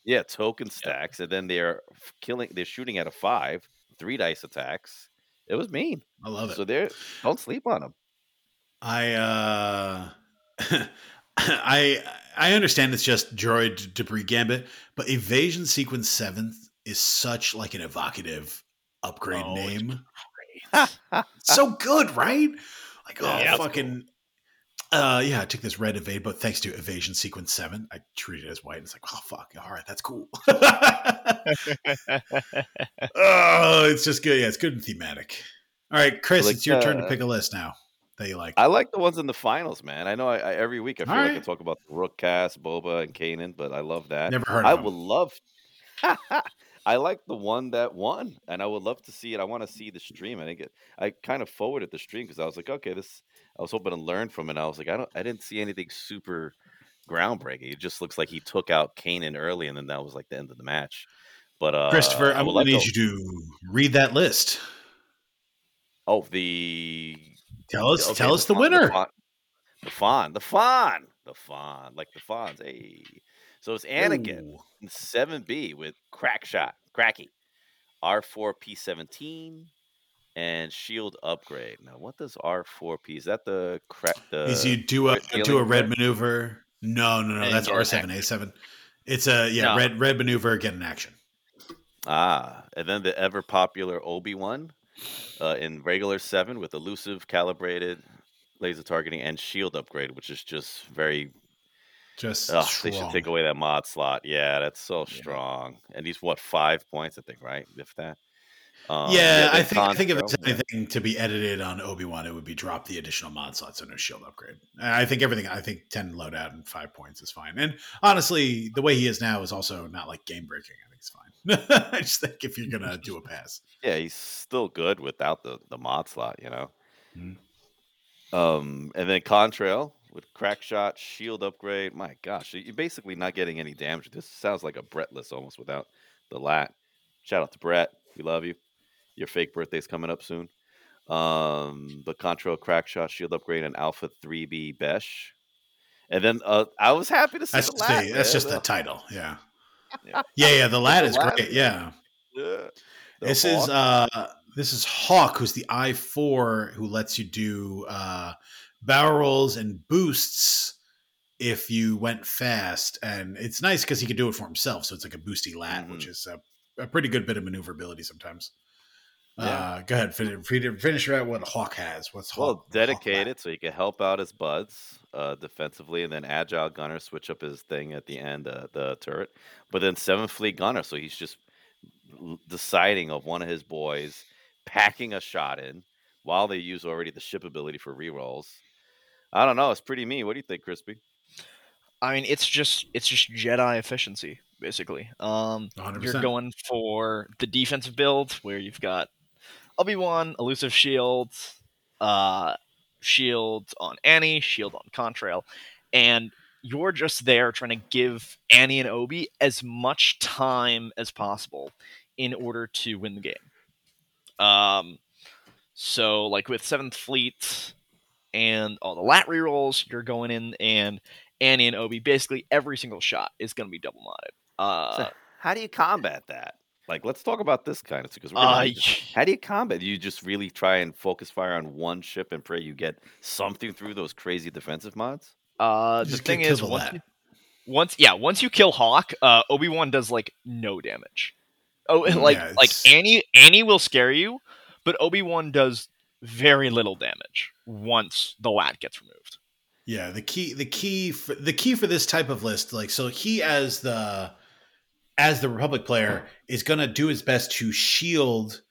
yeah, token stacks, and then they're killing. They're shooting at a five, three dice attacks. It was mean. i love it So they're don't sleep on them. I uh *laughs* *coughs* I I understand it's just droid debris gambit, but evasion sequence Seventh is such like an evocative upgrade Oh, name. so good, right? Like oh Yeah, fucking uh yeah, I took this red evade, but thanks to evasion sequence seven, I treat it as white. It's like, oh fuck, all right, that's cool. *laughs* *laughs* oh, it's just good. Yeah, it's good and thematic. All right, Chris, Like, it's your turn to uh, pick a list now that you like. I like the ones in the finals, man. I know I, I every week I feel like I Alright. talk about the Rook Kast, Boba, and Kanan, but I love that. Never heard I would love. *laughs* I like the one that won, and I would love to see it. I want to see the stream. I think it, I kind of forwarded the stream because I was like, okay, this. I was hoping to learn from it. I was like, I don't. I didn't see anything super groundbreaking. It just looks like he took out Kanan early, and then that was like the end of the match. But uh, Christopher, I I'm would going to need you to read that list. Oh, the Tell us, okay, tell us the fawn- winner. The fawn, the fawn, the fawn, like the fawns. Hey, so it's Anakin seven B with crack shot, cracky, R four P seventeen, and shield upgrade. Now, what does R four P? Is that the crack? The Is you do a red do a red maneuver? No, no, no. That's R seven A seven. It's a yeah No. red red maneuver. Get an action. Ah, and then the ever popular Obi Wan uh, in regular seven with elusive, calibrated laser targeting and shield upgrade, which is just very Just Oh, they should take away that mod slot. Yeah, that's so Yeah. strong. And he's what five points, I think, right? If that. Um, yeah, I think I think if it's anything to be edited on Obi Wan, it would be drop the additional mod slots and a shield upgrade. I think everything. I think ten loadout and five points is fine. And honestly, the way he is now is also not like game breaking. I think it's fine. *laughs* I just think if you're gonna do a *laughs* pass, Yeah, he's still good without the the mod slot, you know. Mhm. Um, and then Contrail with crack shot, shield upgrade. My gosh, you're basically not getting any damage. This sounds like a Brett list almost without the lat. Shout out to Brett. We love you. Your fake birthday's coming up soon. Um, the Contrail crack shot, shield upgrade, and Alpha 3B Besh. And then uh, I was happy to see that's the lat. that's just the title. Yeah, Yeah. yeah. The lad The is great. Yeah, Yeah. This is uh this is Hawk, who's the I four, who lets you do uh, barrel rolls and boosts if you went fast, and it's nice because he can do it for himself. So it's like a boosty lat, Mhm. which is a, a pretty good bit of maneuverability sometimes. Yeah. Uh, go ahead, fin- fin- finish out what Hawk has. What's Hawk? Well, Hawk lat? dedicated so he can help out his buds uh, defensively, and then agile gunner switch up his thing at the end, uh, the turret. But then seven fleet gunner, so he's just l- deciding of one of his boys packing a shot in while they use already the ship ability for rerolls. I don't know. It's pretty mean. What do you think, Chrispy? I mean, it's just it's just Jedi efficiency basically. Um, 100%. you're going for the defensive build where you've got Obi Wan, elusive shield, uh, shield on Annie, shield on Contrail, and you're just there trying to give Annie and Obi as much time as possible in order to win the game. Um, so like with Seventh Fleet and all the lat rerolls, you're going in and Annie and Obi, basically every single shot is going to be double modded. Uh, So how do you combat that? Like, let's talk about this kind of because uh, How do you combat? You just really try and focus fire on one ship and pray you get something through those crazy defensive mods. uh, the thing is, once, you, once yeah, once you kill Hawk, uh, Obi Wan does like no damage. Oh, Mm, like yeah, like it's- Annie Annie will scare you, but Obi Wan does very little damage once the lat gets removed. Yeah, the key the key for the key for this type of list, like so he as the as the Republic player is gonna do his best to shield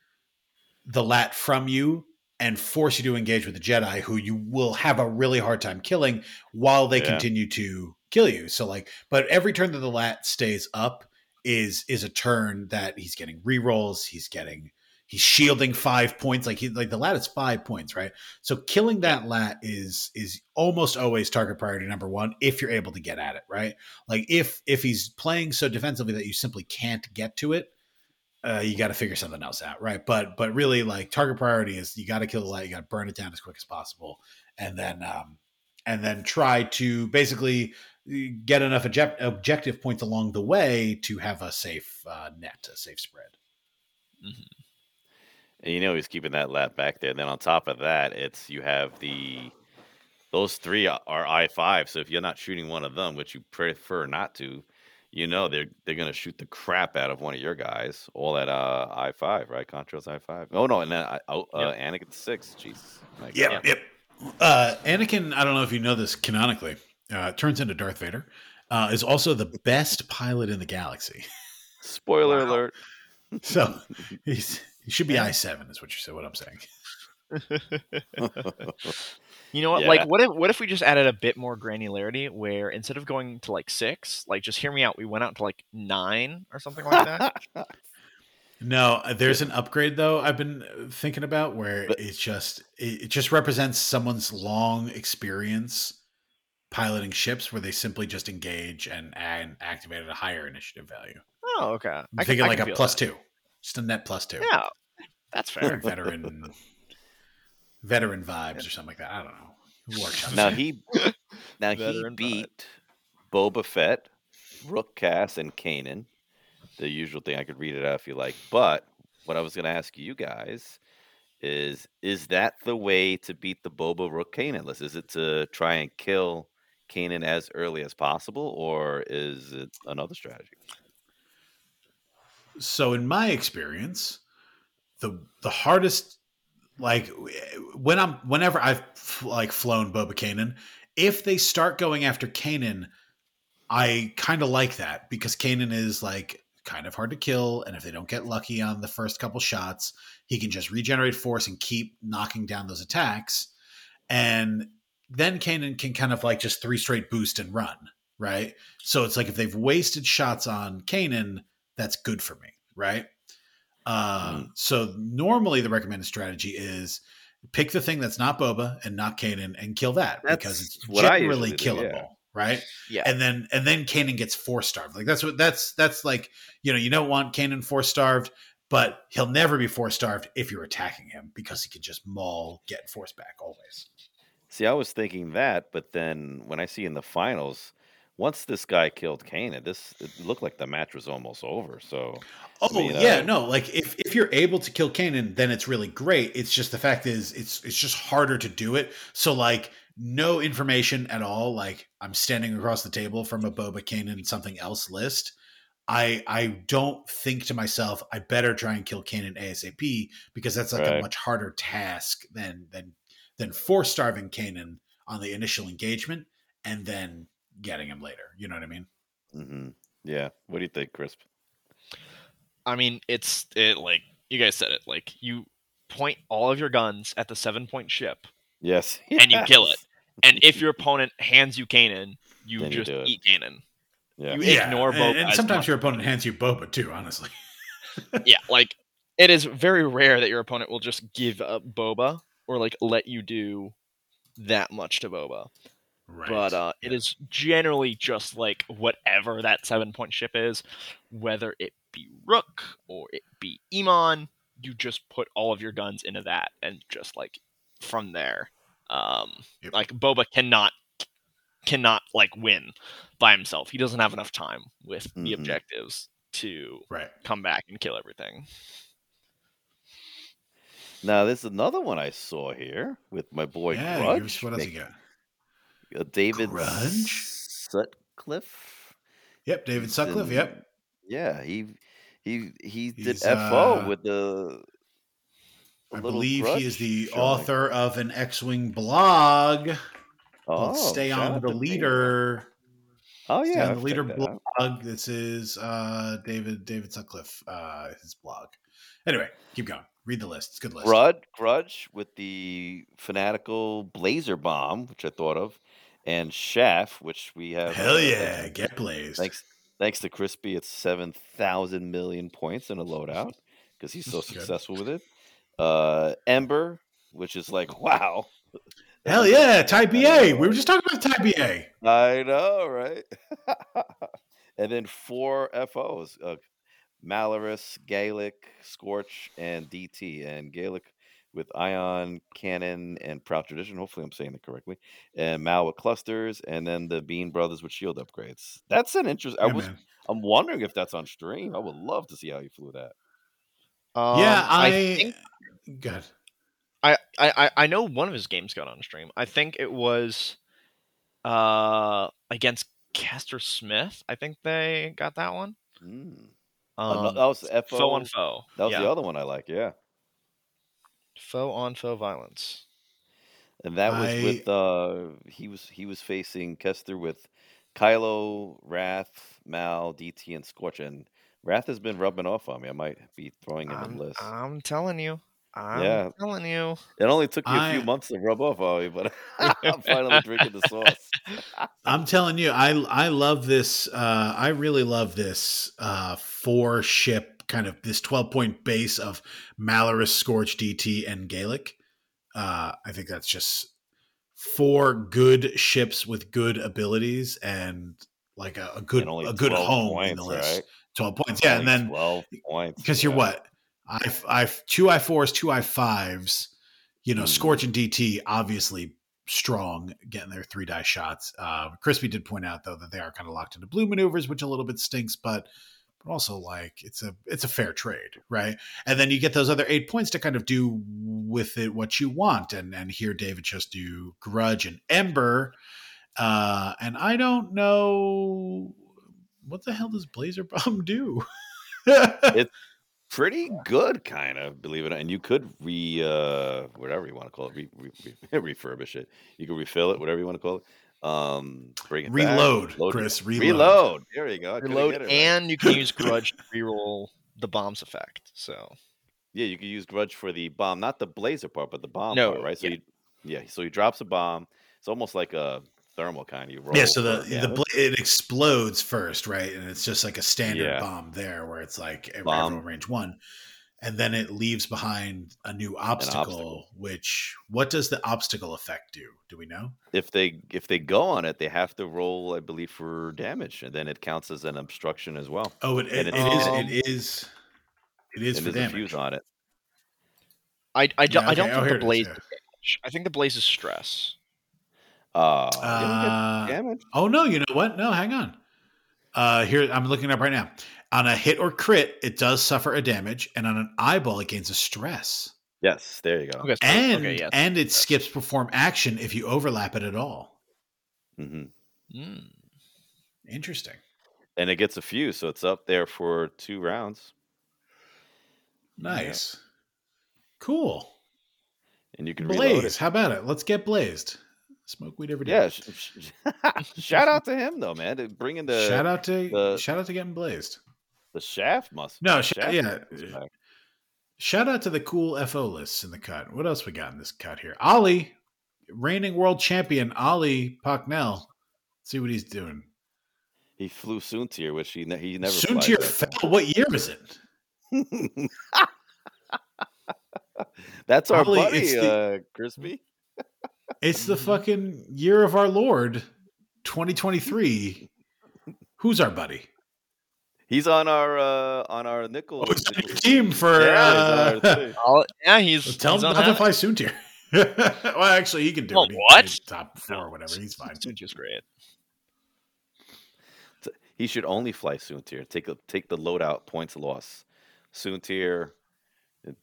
the lat from you and force you to engage with the Jedi who you will have a really hard time killing while they Yeah. continue to kill you. So like but every turn that the lat stays up is is a turn that he's getting rerolls, he's getting he's shielding five points. Like he like the lat is five points, right? So killing that lat is is almost always target priority number one if you're able to get at it, right? Like if if he's playing so defensively that you simply can't get to it, uh, you got to figure something else out, right? But but really, like target priority is you got to kill the lat, you got to burn it down as quick as possible, and then um, and then try to basically get enough object- objective points along the way to have a safe uh, net, a safe spread. And you know he's keeping that lap back there. And then on top of that, it's you have the those three are I five. So if you're not shooting one of them, which you prefer not to, you know they're they're gonna shoot the crap out of one of your guys. All at uh I five, right? Contrails I five. Oh no, and then I, oh, uh, Anakin six. Jesus. My Yep, God. yep. Uh, Anakin, I don't know if you know this canonically, uh, turns into Darth Vader. Uh, is also the best pilot in the galaxy. Spoiler Wow. alert. So *laughs* he's he should be Yeah. I seven, is what you said. What I'm saying. *laughs* You know what? Yeah. Like, what if what if we just added a bit more granularity, where instead of going to like six, like just hear me out, we went out to like nine or something like that. *laughs* No, uh, there's an upgrade though. I've been uh, thinking about where But- it's just it, it just represents someone's long experience piloting ships, where they simply just engage and and activate at a higher initiative value. oh, okay. I'm I can- thinking I like can a plus that. two, just a net plus two. Yeah, that's fair. veteran veteran vibes or something like that. I don't know. Workshops. now he now he Veteran vibe. beat Boba Fett, Rook Kast, and Kanan. The usual thing I could read it out if you like. But what I was gonna ask you guys is is that the way to beat the Boba Rook Kanan list? Is it to try and kill Kanan as early as possible, or is it another strategy? So in my experience the the hardest like when i'm whenever i've like flown boba kanan if they start going after kanan i kind of like that because kanan is like kind of hard to kill and if they don't get lucky on the first couple shots he can just regenerate force and keep knocking down those attacks and then kanan can kind of like just three straight boost and run right? So it's like if they've wasted shots on kanan that's good for me, right? Uh, Mm. So normally the recommended strategy is pick the thing that's not Boba and not Kanan and kill that because it's generally usually do, killable, yeah. right? Yeah. And then and then Kanan gets force starved. Like that's what that's that's like you know you don't want Kanan force starved, but he'll never be force starved if you're attacking him because he can just maul get force back always. See, I was thinking that, but then when I see in the finals, once this guy killed Kanan, this it looked like the match was almost over. So Oh mean, yeah, uh, no. Like if if you're able to kill Kanan, then it's really great. It's just the fact is it's it's just harder to do it. So like no information at all. Like I'm standing across the table from a Boba Kanan something else list. I I don't think to myself, I better try and kill Kanan ASAP because that's like a much harder task than than than force starving Kanan on the initial engagement and then getting him later. You know what I mean? hmm yeah. What do you think, Crisp? I mean, it's it like you guys said it. Like you point all of your guns at the seven point ship, Yes, *laughs* And you kill it. and if your opponent hands you Kanan, you Then you just do eat Kanan. Yeah. You ignore and, Boba and as sometimes much. your opponent hands you Boba too. Honestly, *laughs* yeah, like it is very rare that your opponent will just give up Boba or like let you do that much to Boba. Right? But uh, it is generally just like whatever that seven point ship is, whether it be Rook or it be Iman, you just put all of your guns into that and just like from there. Um, Yep. like Boba cannot cannot like win by himself. He doesn't have enough time with the Mhm. objectives to right. come back and kill everything. Now there's another one I saw here with my boy yeah. Grudge. here's- What else you got? Uh, David Grudge? Sutcliffe. Yep, David Sutcliffe. in- Yep. Yeah, he he he did He's, FO uh, with the. I believe he is the showing. author of an X-wing blog Oh, "Stay on the. Leader." Oh Stay yeah, on I've the Leader that out. blog. This is uh, David David Sutcliffe. Uh, his blog. Anyway, keep going. Read the list. It's a good list. Grudge, Grudge with the fanatical Blazer bomb, which I thought of, and Shaft, which we have. Hell uh, yeah, thanks- get blazed. Thanks, thanks to Chrispy, it's seven thousand million points in a loadout because he's so successful with it. Uh, Ember, which is like *laughs* wow. Hell *laughs* yeah, TIE/ba. We were just talking about TIE/ba. I know, right? *laughs* and then four FOs: uh, Malarus, Gaelic, Scorch, and DT. And Gaelic with Ion, Cannon, and Proud Tradition. Hopefully, I'm saying it correctly. And Mal with clusters, and then the Bean Brothers with shield upgrades. That's an interest. I Yeah, was. man. I'm wondering if that's on stream. I would love to see how you flew that. yeah, Um, I. think Good. I, I I- I know one of his games got on stream. I think it was uh against Caster Smith. I think they got that one. Mm. Um, that was FO. foe on foe. That was yeah. the other one I like. Yeah. Foe on foe violence. and that was I- with uh he was he was facing Kester with Kylo, Wrath, Mal, DT, and Scorch, and Wrath has been rubbing off on me. I might be throwing him in I'm, list. I'm telling you. I'm Yeah. telling you. It only took me a I- few months to rub off on me, but *laughs* I'm finally drinking the *laughs* sauce. I'm telling you, I I love this. Uh, I really love this uh, four ship kind of this 12 point base of Malarus, Scorch, DT, and Gaelic. Uh, I think that's just four good ships with good abilities and like a, a good a good 12 home in points, the list. right? 12 points, yeah, and then twelve points because you're what I I two I fours, two I fives. You know, Mhm. Scorch and DT obviously strong, getting their three die shots. Uh, Chrispy did point out though that they are kind of locked into blue maneuvers, which a little bit stinks, but but also like it's a it's a fair trade, right? And then you get those other eight points to kind of do with it what you want. And and here David just do Grudge and Ember. Uh, and I don't know what the hell does Blazer Bomb *laughs* do. It's pretty good, kind of believe it. not. And you could re uh whatever you want to call it, re, re, re- *laughs* refurbish it. You can refill it, whatever you want to call it. Um, bring it back, Reload, load it- Chris. Reload. Reload. There you go. I Reload get it right. and you can use *laughs* grudge to reroll the bombs effect. So Yeah, you can use grudge for the bomb, not the blazer part, but the bomb No, part, right? So yeah. you, yeah, so he drops a bomb. It's almost like a thermal kind. You roll. Yeah, so the for the bla- it explodes first, right? And it's just like a standard Yeah. bomb there, where it's like every Bomb. range one, and then it leaves behind a new obstacle, obstacle. Which what does the obstacle effect do? Do we know? if they if they go on it, they have to roll, I believe, for damage, and then it counts as an obstruction as well. Oh, it, it, it, is, um, it is it is and for there's a damage. fuse on it. I I, do, Yeah, I don't okay. Oh, think here the blaze is damage. I think the blaze is stress. Uh, you don't get Uh, damage. oh no, you know what? No, hang on. Uh, here I'm looking up right now. On a hit or crit, it does suffer a damage, and on an eyeball, it gains a stress. Yes, there you go. Okay, so- And okay, yes. and it skips perform action if you overlap it at all. hmm Mm. Interesting. And it gets a few, so it's up there for two rounds. Nice. Cool. And you can Blaze. How about it? Let's get blazed. Smoke weed every day. Yeah. sh- sh- *laughs* shout out to him though, man. to Bringing the shout out to the- shout out to getting blazed. The shaft must. No, sh- shaft yeah. is. Shout out to the cool FO lists in the cut. What else we got in this cut here? Ollie, reigning world champion Ollie Pocknell. See what he's doing. He flew Soontir, which he ne- he never. Soon flies to your fell. What year is it? *laughs* That's our Ollie, buddy, it's the- uh, Chrispy. It's the *laughs* fucking year of our Lord, 2023. Who's our buddy? He's on our uh, on our nickel. Oh, he's on nickel team for. Yeah, he's uh, our. *laughs* Oh, yeah, he's tell he's him on not to fly soon tier. well, actually, he can do Well, it. He- what? he's top four or whatever. He's fine. It's just great. He should only fly Soontir. Take a, take the loadout points loss. Soon tier, and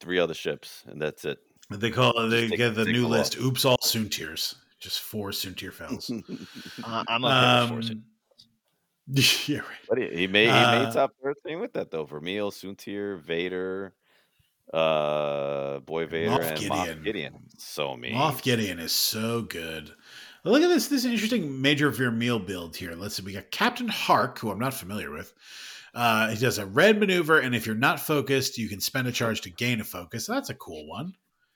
three other ships, and that's it. They call it. They take- get the new list. loss. Oops, all soon tiers. Just four soon tier fells. Uh, *laughs* I'm okay with Um, forcing. *laughs* yeah, right. But he, he made he Uh, made top thirteen with that though. Vermeil, Soontir, Vader, uh, Boy Vader, Moff and Moff Gideon. Gideon. So mean. Moff Gideon is so good. Look at this. This is an interesting major meal build here. Let's see. We got Captain Hark, who I'm not familiar with. Uh, he does a red maneuver, and if you're not focused, you can spend a charge to gain a focus. That's a cool one.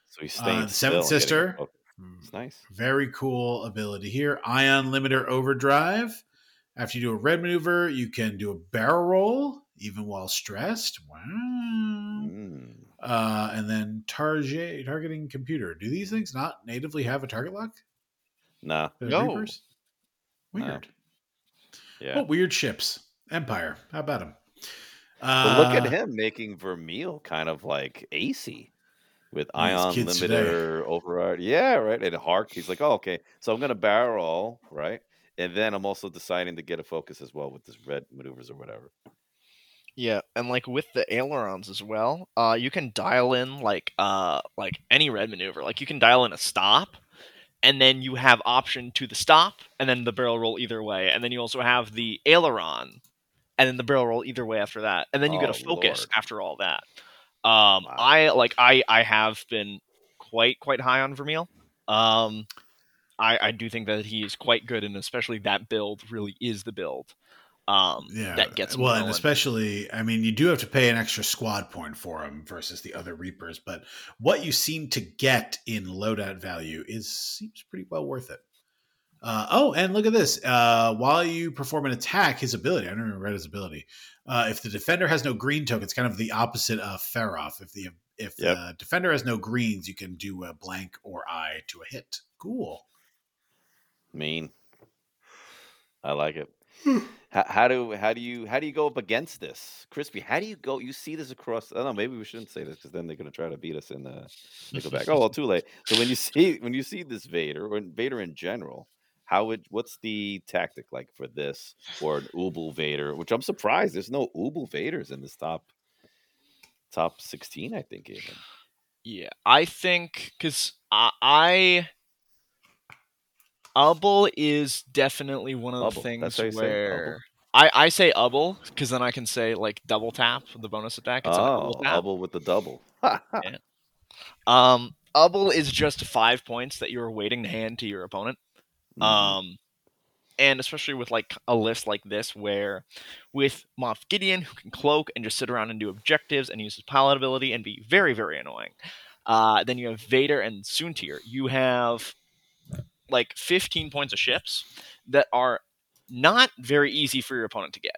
So he's Uh, staying the Seventh Sister. It's nice. Very cool ability here. Ion limiter overdrive. After you do a red maneuver, you can do a barrel roll even while stressed. Wow. Mm. Uh, and then target targeting computer. Do these things not natively have a target lock? Nah, No. Reapers? No. Weird. yeah. What weird ships? Empire. How about them? But look at Uh, him making Vermeil kind of like AC with ion kids today. limiter override. Yeah, right. And Hark, he's like, oh, okay. So I'm gonna barrel, right? And then I'm also deciding to get a focus as well with this red maneuvers or whatever. Yeah, and like with the ailerons as well, uh, you can dial in like uh like any red maneuver. Like you can dial in a stop, and then you have option to the stop, and then the barrel roll either way, and then you also have the aileron, and then the barrel roll either way after that, and then you get a Oh, focus Lord. after all that. Um, Wow. I like I I have been quite quite high on Vermeil. Um, I I do think that he is quite good, and especially that build really is the build. Um, yeah. that gets him well, and especially, I mean, you do have to pay an extra squad point for him versus the other Reapers, but what you seem to get in loadout value is seems pretty well worth it. Uh, oh, and look at this. Uh, while you perform an attack, his ability, I don't even read his ability. Uh, if the defender has no green token, it's kind of the opposite of Feroph. If the if Yep. the defender has no greens, you can do a blank or eye to a hit. Cool. Mean. I like it. Hmm. how, how do how do you how do you go up against this, Chrispy? How do you go? You see this across? I don't know. Maybe we shouldn't say this because then they're gonna try to beat us in the Go back. oh well, too late. So when you *laughs* see when you see this Vader or Vader in general, how would what's the tactic like for this or an Ubel Vader? Which I'm surprised there's no Ubel Vaders in this top top sixteen. I think even. Yeah, I think because I, I Ubble is definitely one of the Ubble, things you say where I I say Ubble because then I can say like double tap the bonus attack. It's Oh, Ubble with the double. Um, Ubble is just five points that you're waiting to hand to your opponent. Mhm. Um, and especially with like a list like this, where with Moff Gideon, who can cloak and just sit around and do objectives and use his pilot ability and be very, very annoying. Uh, then you have Vader and Soontir. You have like 15 points of ships that are not very easy for your opponent to get.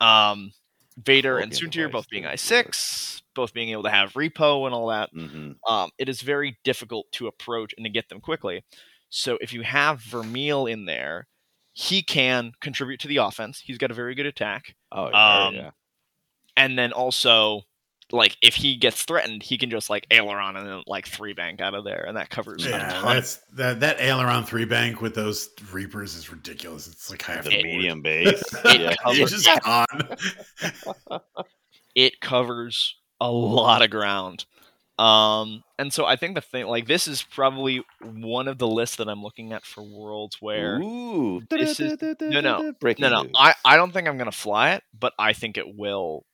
Um, Vader and Soontir both being I6, both being able to have repo and all that Mhm. um, it is very difficult to approach and to get them quickly. So if you have Vermeil in there, he can contribute to the offense. He's got a very good attack, Oh, yeah, Um, yeah. and then also like if he gets threatened, he can just like aileron and then like three bank out of there, and that covers. a Yeah, ton. that's that that aileron three bank with those reapers is ridiculous. It's like half The the board. medium *laughs* base. It yeah. covers- just gone. it covers a lot of ground. Um, and so I think the thing, like, this is probably one of the lists that I'm looking at for worlds where Ooh. This is- no, no. No, no. I, I don't think I'm gonna fly it, but I think it will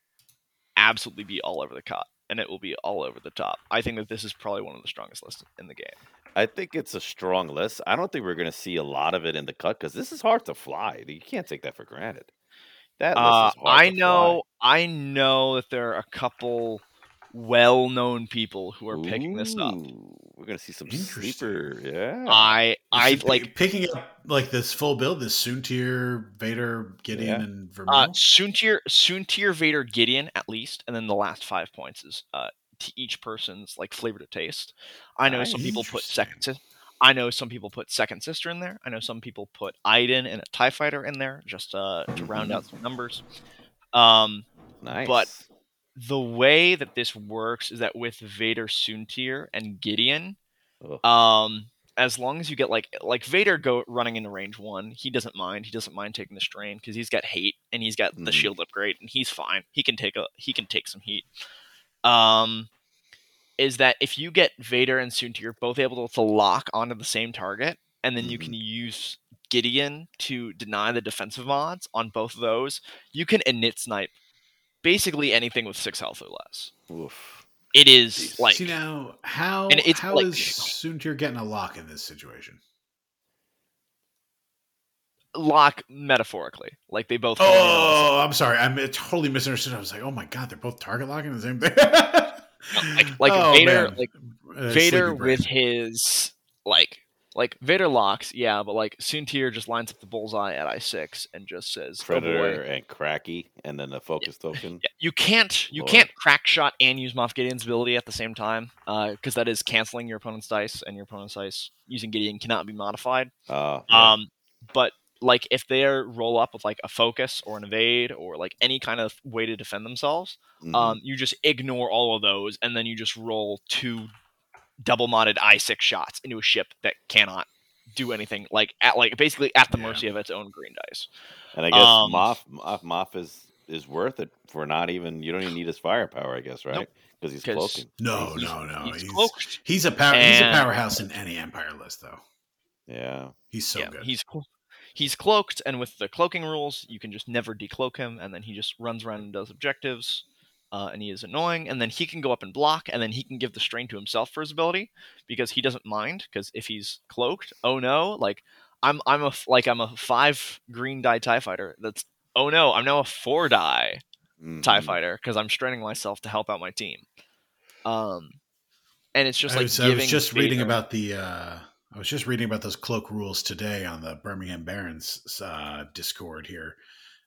absolutely be all over the cut, and it will be all over the top. I think that this is probably one of the strongest lists in the game. I think it's a strong list. I don't think we're going to see a lot of it in the cut because this is hard to fly. You can't take that for granted. That list Uh, is hard I know, I know that there are a couple well-known people who are picking this up. We're going to see some Interesting. sleeper. Yeah. I, I Just like picking up like this full build, this Soontir, Vader, Gideon, Yeah. and Vermeil. Uh, Soontir, Soontir, Vader, Gideon, at least, and then the last five points is uh, to each person's like flavor to taste. I know some people put second. Si- I know some people put second sister in there. I know some people put Iden and a Tie Fighter in there just uh, to round out some numbers. Um, nice. but- the way that this works is that with Vader, Soontir, and Gideon, Ugh. um, as long as you get like like Vader go running into range one, he doesn't mind. He doesn't mind taking the strain because he's got hate and he's got the Mhm. shield upgrade and he's fine. He can take a he can take some heat. Um, is that if you get Vader and Soontir both able to lock onto the same target, and then you can use Gideon to deny the defensive mods on both of those, you can init snipe basically anything with six health or less. Oof. It is Jeez. like See now, how And it's how like- is Soontir getting a lock in this situation? lock metaphorically. Like they both. hone in on the Oh, I'm sorry. I'm totally misunderstood. I was like, oh my god, they're both target locking the same thing. same- like like *laughs* Oh, Vader, man. like Uh, Vader with his like like Vader locks, yeah, but like Soontir just lines up the bullseye at I six and just says, "Oh. Predator and Cracky, and then the focus token. Yeah, you can't you Lord. can't crack shot and use Moff Gideon's ability at the same time because that is canceling your opponent's dice, and your opponent's dice using Gideon cannot be modified. Uh, yeah. Um, but like if they roll up with like a focus or an evade or like any kind of way to defend themselves, Mhm. um, you just ignore all of those and then you just roll two double modded I six shots into a ship that cannot do anything like at like basically at the Yeah. mercy of its own green dice. and I guess um, Moff, Moff Moff is is worth it for not even. You don't even need his firepower, I guess, right? Nope. Because he's 'Cause- cloaking. No, He's- no, no. he's He's cloaked. he's a power. he's a powerhouse in any Empire list, though. Yeah. He's so yeah, good. he's clo- he's cloaked, and with the cloaking rules, you can just never decloak him, and then he just runs around and does objectives. Uh, and he is annoying, and then he can go up and block, and then he can give the strain to himself for his ability because he doesn't mind. Because if he's cloaked, oh no, like I'm I'm a like I'm a five green die Tie fighter. That's oh no, I'm now a four die Tie Mhm. fighter because I'm straining myself to help out my team. Um, and it's just I like was, I was just reading about the. Uh, I was just reading about those cloak rules today on the Birmingham Barons uh, Discord here,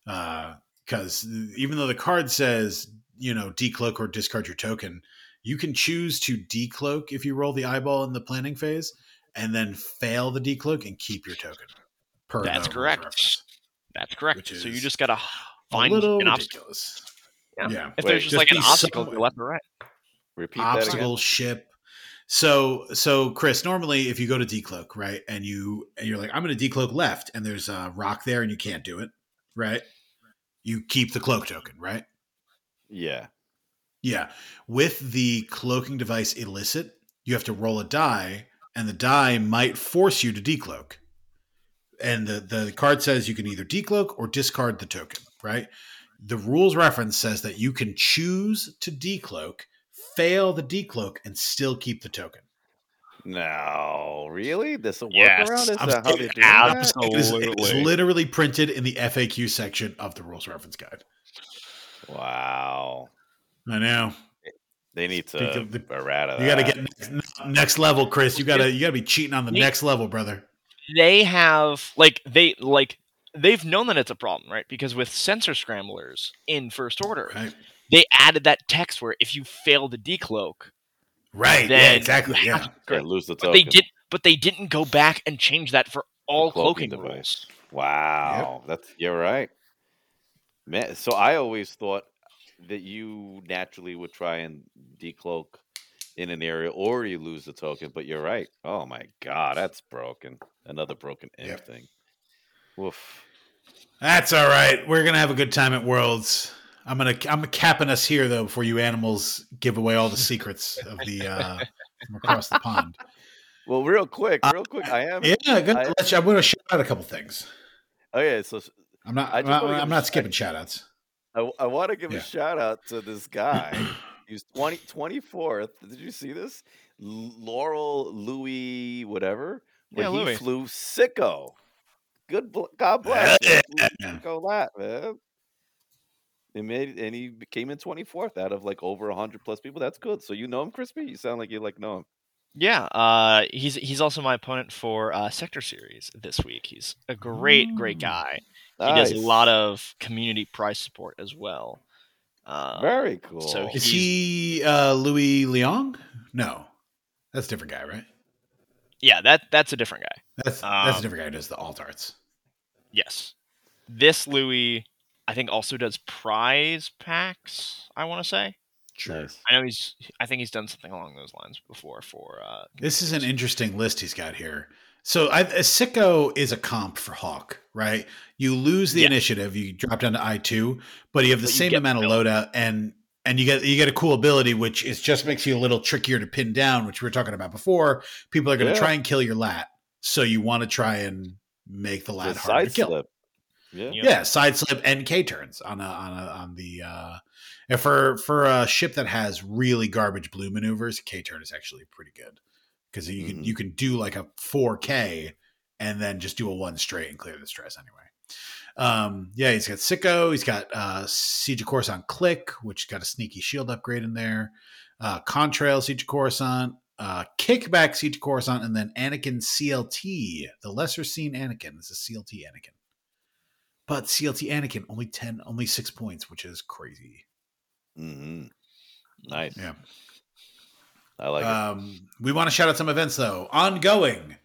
because even though the card says you know decloak or discard your token, you can choose to decloak if you roll the eyeball in the planning phase, and then fail the decloak and keep your token. Per That's correct. That's correct. So you just gotta A find little an obstacle. Yeah. yeah. If Wait, there's just just like an obstacle, some- left or right. Repeat that obstacle again. ship. So so Chris, normally if you go to decloak, right, and you and you're like, I'm gonna decloak left, and there's a rock there and you can't do it, right? You keep the cloak token, right? Yeah. Yeah. With the cloaking device illicit, you have to roll a die, and the die might force you to decloak. And the, the card says you can either decloak or discard the token, right? The rules reference says that you can choose to decloak, fail the decloak, and still keep the token. No, really? This a Yes, workaround? Is I'm that how they do that? It is, it is literally printed in the FAQ section of the rules reference guide. Wow. I know. They need to the- errata You got to get next, next level, Chris. You got to you got to be cheating on the Me- next level, brother. They have like they like they've known that it's a problem, right? Because with sensor scramblers in first order, Right. they added that text where if you fail to decloak, Right. yeah, exactly. you Yeah. to- Yeah, lose the but token. they did, but they didn't go back and change that for all cloaking cloaking, device. rules. Wow, that's you're right, man. So I always thought that you naturally would try and decloak in an area, or you lose the token. But you're right. Oh my god, that's broken. Another broken imp Yep. thing. Woof. That's all right. We're gonna have a good time at Worlds. I'm gonna I'm capping us here though before you animals give away all the secrets of the uh, from across the pond. Well, real quick, Uh, real quick. I am. Yeah, good. I- I'm gonna shout out a couple things. Okay, so I'm not. I I'm not, I'm a not skipping shout outs. I, I want to give Yeah. a shout out to this guy. *clears throat* He's was 20, 24th. Did you see this? L- Laurel Louis, whatever. But Yeah, he Louis. flew sicko. Good, bl- God bless. Go He *laughs* that man. He made and he came in 24th out of like over 100 plus people. That's good. So you know him, Chrispy? You sound like you like know him. Yeah, uh, he's he's also my opponent for uh, Sector Series this week. He's a great, great guy. He does a lot of community prize support as well. Uh, Very cool. so Is he uh, Louis Leong? No, that's a different guy, right? yeah, that that's a different guy. That's that's a Um, different guy who does the alt arts. Yes, this Louis, I think, also does prize packs. I want to say. nice. I know he's. I think he's done something along those lines before for. Uh, This is an interesting list he's got here. So I, a Sicko is a comp for Hawk, right? You lose the Yeah. initiative, you drop down to I two, but you have the But same amount of loadout, and and you get you get a cool ability, which is just makes you a little trickier to pin down, which we were talking about before. People are going to Yeah. try and kill your lat, so you want to try and make the The lat harder side to kill. slip. Yeah. Yeah. Yeah, side slip and K turns on a on a on the uh and for for a ship that has really garbage blue maneuvers, K turn is actually pretty good because you can Mhm. you can do like a four K and then just do a one straight and clear the stress anyway. Um, yeah, he's got Sicko, he's got uh Siege of Coruscant Click, which got a sneaky shield upgrade in there, uh Contrail Siege of Coruscant, uh Kickback Siege of Coruscant, and then Anakin CLT, the lesser seen Anakin. This is CLT Anakin. But CLT Anakin only ten, only six points, which is crazy. hmm Nice. Yeah. I like it. Um, we want to shout out some events though. Ongoing,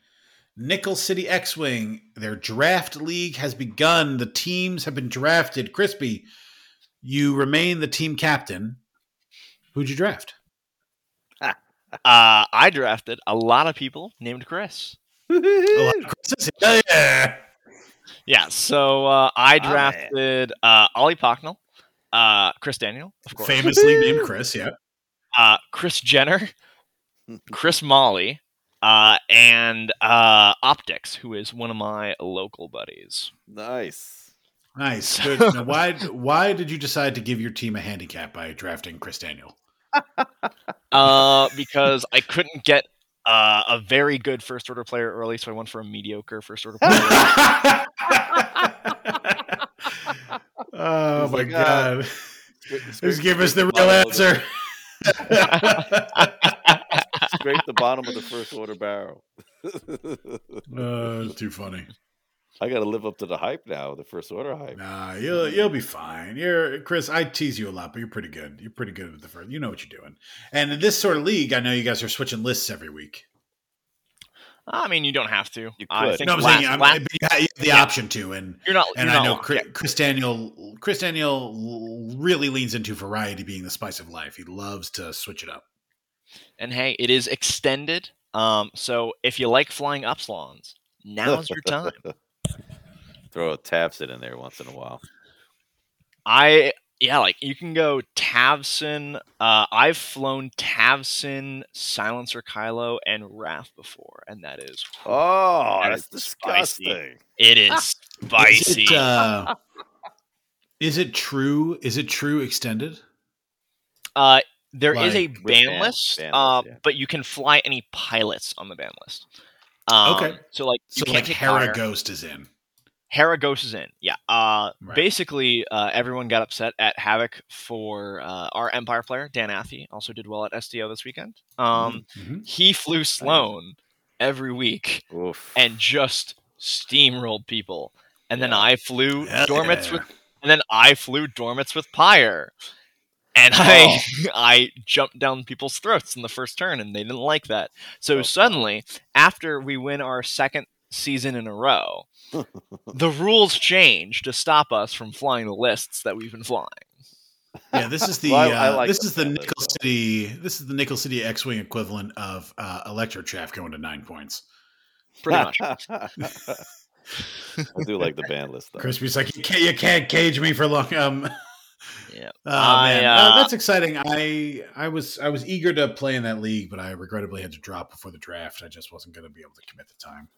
Nickel City X-wing. Their draft league has begun. The teams have been drafted. Chrispy, you remain the team captain. Who'd you draft? *laughs* uh, I drafted a lot of people named Chris. A lot of Chris's. Yeah. Yeah, so uh, I Ah, drafted uh, Ollie Pocknell, uh, Chris Daniel, of course, Famously named *laughs* Chris. Yeah. uh, Chris Jenner, Chris Molly, uh, and uh, Optics, who is one of my local buddies. nice. Nice. *laughs* Good. Now, why? Why did you decide to give your team a handicap by drafting Chris Daniel? Uh, because I couldn't get uh, a very good first order player early, so I went for a mediocre first order player. *laughs* oh my like, uh, god! Scrape- Just give us the real answer. *laughs* Scrape the bottom of the first *laughs* order barrel. Uh, *laughs* too funny. I got to live up to the hype now, the first order hype. Nah, you'll you'll be fine. You're Chris. I tease you a lot, but you're pretty good. You're pretty good with the first. You know what you're doing. And in this sort of league, I know you guys are switching lists every week. I mean, you don't have to. You I could. think No, I'm last- saying I'm, last- you have the Yeah. option to, and you're not. and you're I not know. Chris, Yeah. Chris Daniel. Chris Daniel really leans into variety being the spice of life. He loves to switch it up. And hey, it is extended. Um, so if you like flying upsilons, now's your time. *laughs* Throw a Tavson in there once in a while. I yeah, like you can go Tavson. Uh, I've flown Tavson, Silencer Kylo, and Wrath before, and that is Oh, That that's is spicy. disgusting. it is spicy. Is it, uh, *laughs* is it true? Is it true extended? Uh, there is a Like- With ban ban- list, ban uh, list, yeah. but you can fly any pilots on the ban list. Um, Okay. So like you So like Hera fire. Ghost is in. Hera Ghost is in. Yeah. Uh, Right. Basically, uh, everyone got upset at Havoc for uh, our Empire player, Dan Athy, also did well at SDO this weekend. Um, Mhm. He flew Sloane every week Oof. and just steamrolled people. And then I flew Hell Dormitz with, and then I flew Dormitz with Pyre. And Oh. I *laughs* I jumped down people's throats in the first turn, and they didn't like that. So Oh. suddenly, after we win our second season in a row, *laughs* the rules change to stop us from flying the lists that we've been flying. Yeah, this is *laughs* the Well, I- I uh, like this is the Panthers, Nickel though. City this is the Nickel City X-wing equivalent of uh, Electrochaff going to nine points. Pretty much. I do like the ban list though. Chrispy's like you can't you can't cage me for long. Um, Yeah. oh, I, man. uh, Uh, that's exciting. I I was I was eager to play in that league, but I regrettably had to drop before the draft. I just wasn't going to be able to commit the time.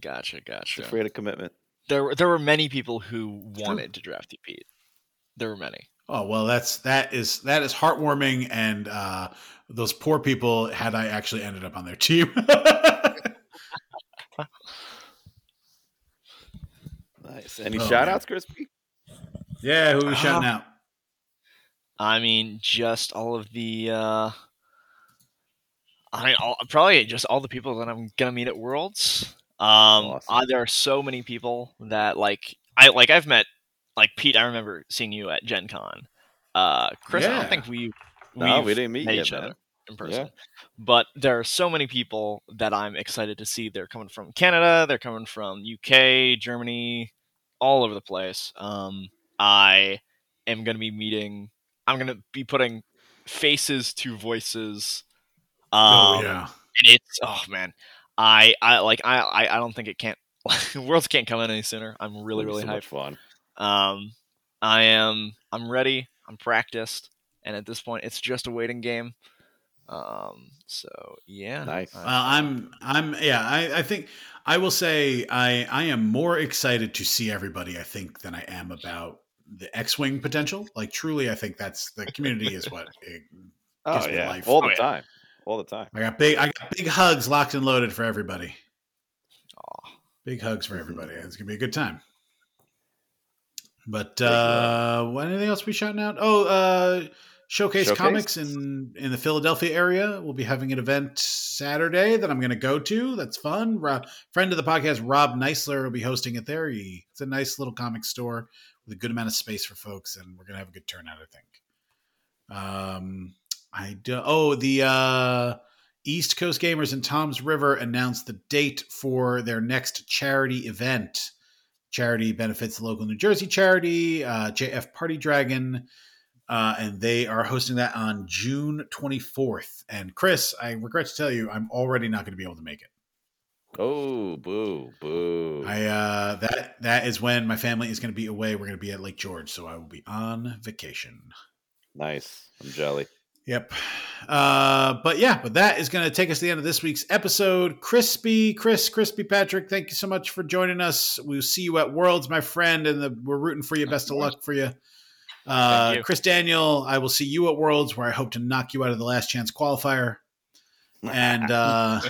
Gotcha, gotcha. afraid of commitment. There, were- there were many people who wanted to draft you, Pete. There were many. Oh well, that's that is that is heartwarming, and uh, those poor people had I actually ended up on their team. *laughs* Nice. Any Oh, shout man. outs, Chrispy? Yeah, who are we shouting Uh, out? I mean, just all of the. uh I mean, all, probably just all the people that I'm gonna meet at Worlds. Um, Awesome. uh, there are so many people that like I like. I've met like Pete. I remember seeing you at Gen Con. Uh, Chris, I don't think we No, we've didn't meet met yet, each man. other in person. But there are so many people that I'm excited to see. They're coming from Canada, they're coming from UK, Germany, all over the place. Um, I am going to be meeting. I'm going to be putting faces to voices. Um, oh yeah, and it's oh man, I I like I I, I don't think it can't. *laughs* Worlds can't come in any sooner. I'm really really so hyped. much fun. Um, I am. I'm ready. I'm practiced, and at this point, it's just a waiting game. Um. So yeah. Nice. I- Well, I'm I'm yeah. I, I think I will say I I am more excited to see everybody. I think than I am about the X-wing potential. Like truly, I think that's the community is what *laughs* it, Oh gives yeah, life. all the time, all the time. I got big I got big hugs locked and loaded for everybody. Aw. Big hugs for everybody. It's gonna be a good time. But uh, what anything else we shouting out? Oh, uh, Showcase, Showcase? Comics in in the Philadelphia area. We'll be having an event Saturday that I'm going to go to. That's fun. Ro- friend of the podcast, Rob Neisler, will be hosting it there. He, it's a nice little comic store with a good amount of space for folks, and we're going to have a good turnout. I think. Um, I do. Oh, the uh, East Coast Gamers and Toms River announced the date for their next charity event. Charity benefits the local New Jersey charity, uh, JF Party Dragon, uh, and they are hosting that on June 24th. And Chris, I regret to tell you, I'm already not going to be able to make it. Oh, boo, boo. I uh, that that is when my family is going to be away. We're going to be at Lake George, so I will be on vacation. nice. I'm jelly. Yep. Uh, but yeah, but that is going to take us to the end of this week's episode. Chrispy, Chris, Chrispy Patrick, thank you so much for joining us. We'll see you at Worlds, my friend, and the, we're rooting for you. Best of luck for you. Uh, you. Chris Daniel, I will see you at Worlds, where I hope to knock you out of the last chance qualifier. *laughs* And uh,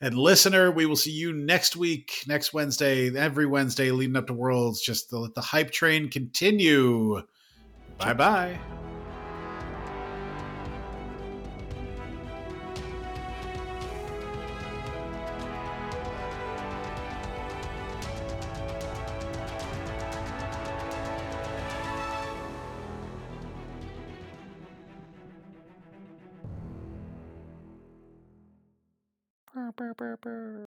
and listener, we will see you next week, next Wednesday, every Wednesday leading up to Worlds. Just to let the hype train continue. Bye bye. Bebek.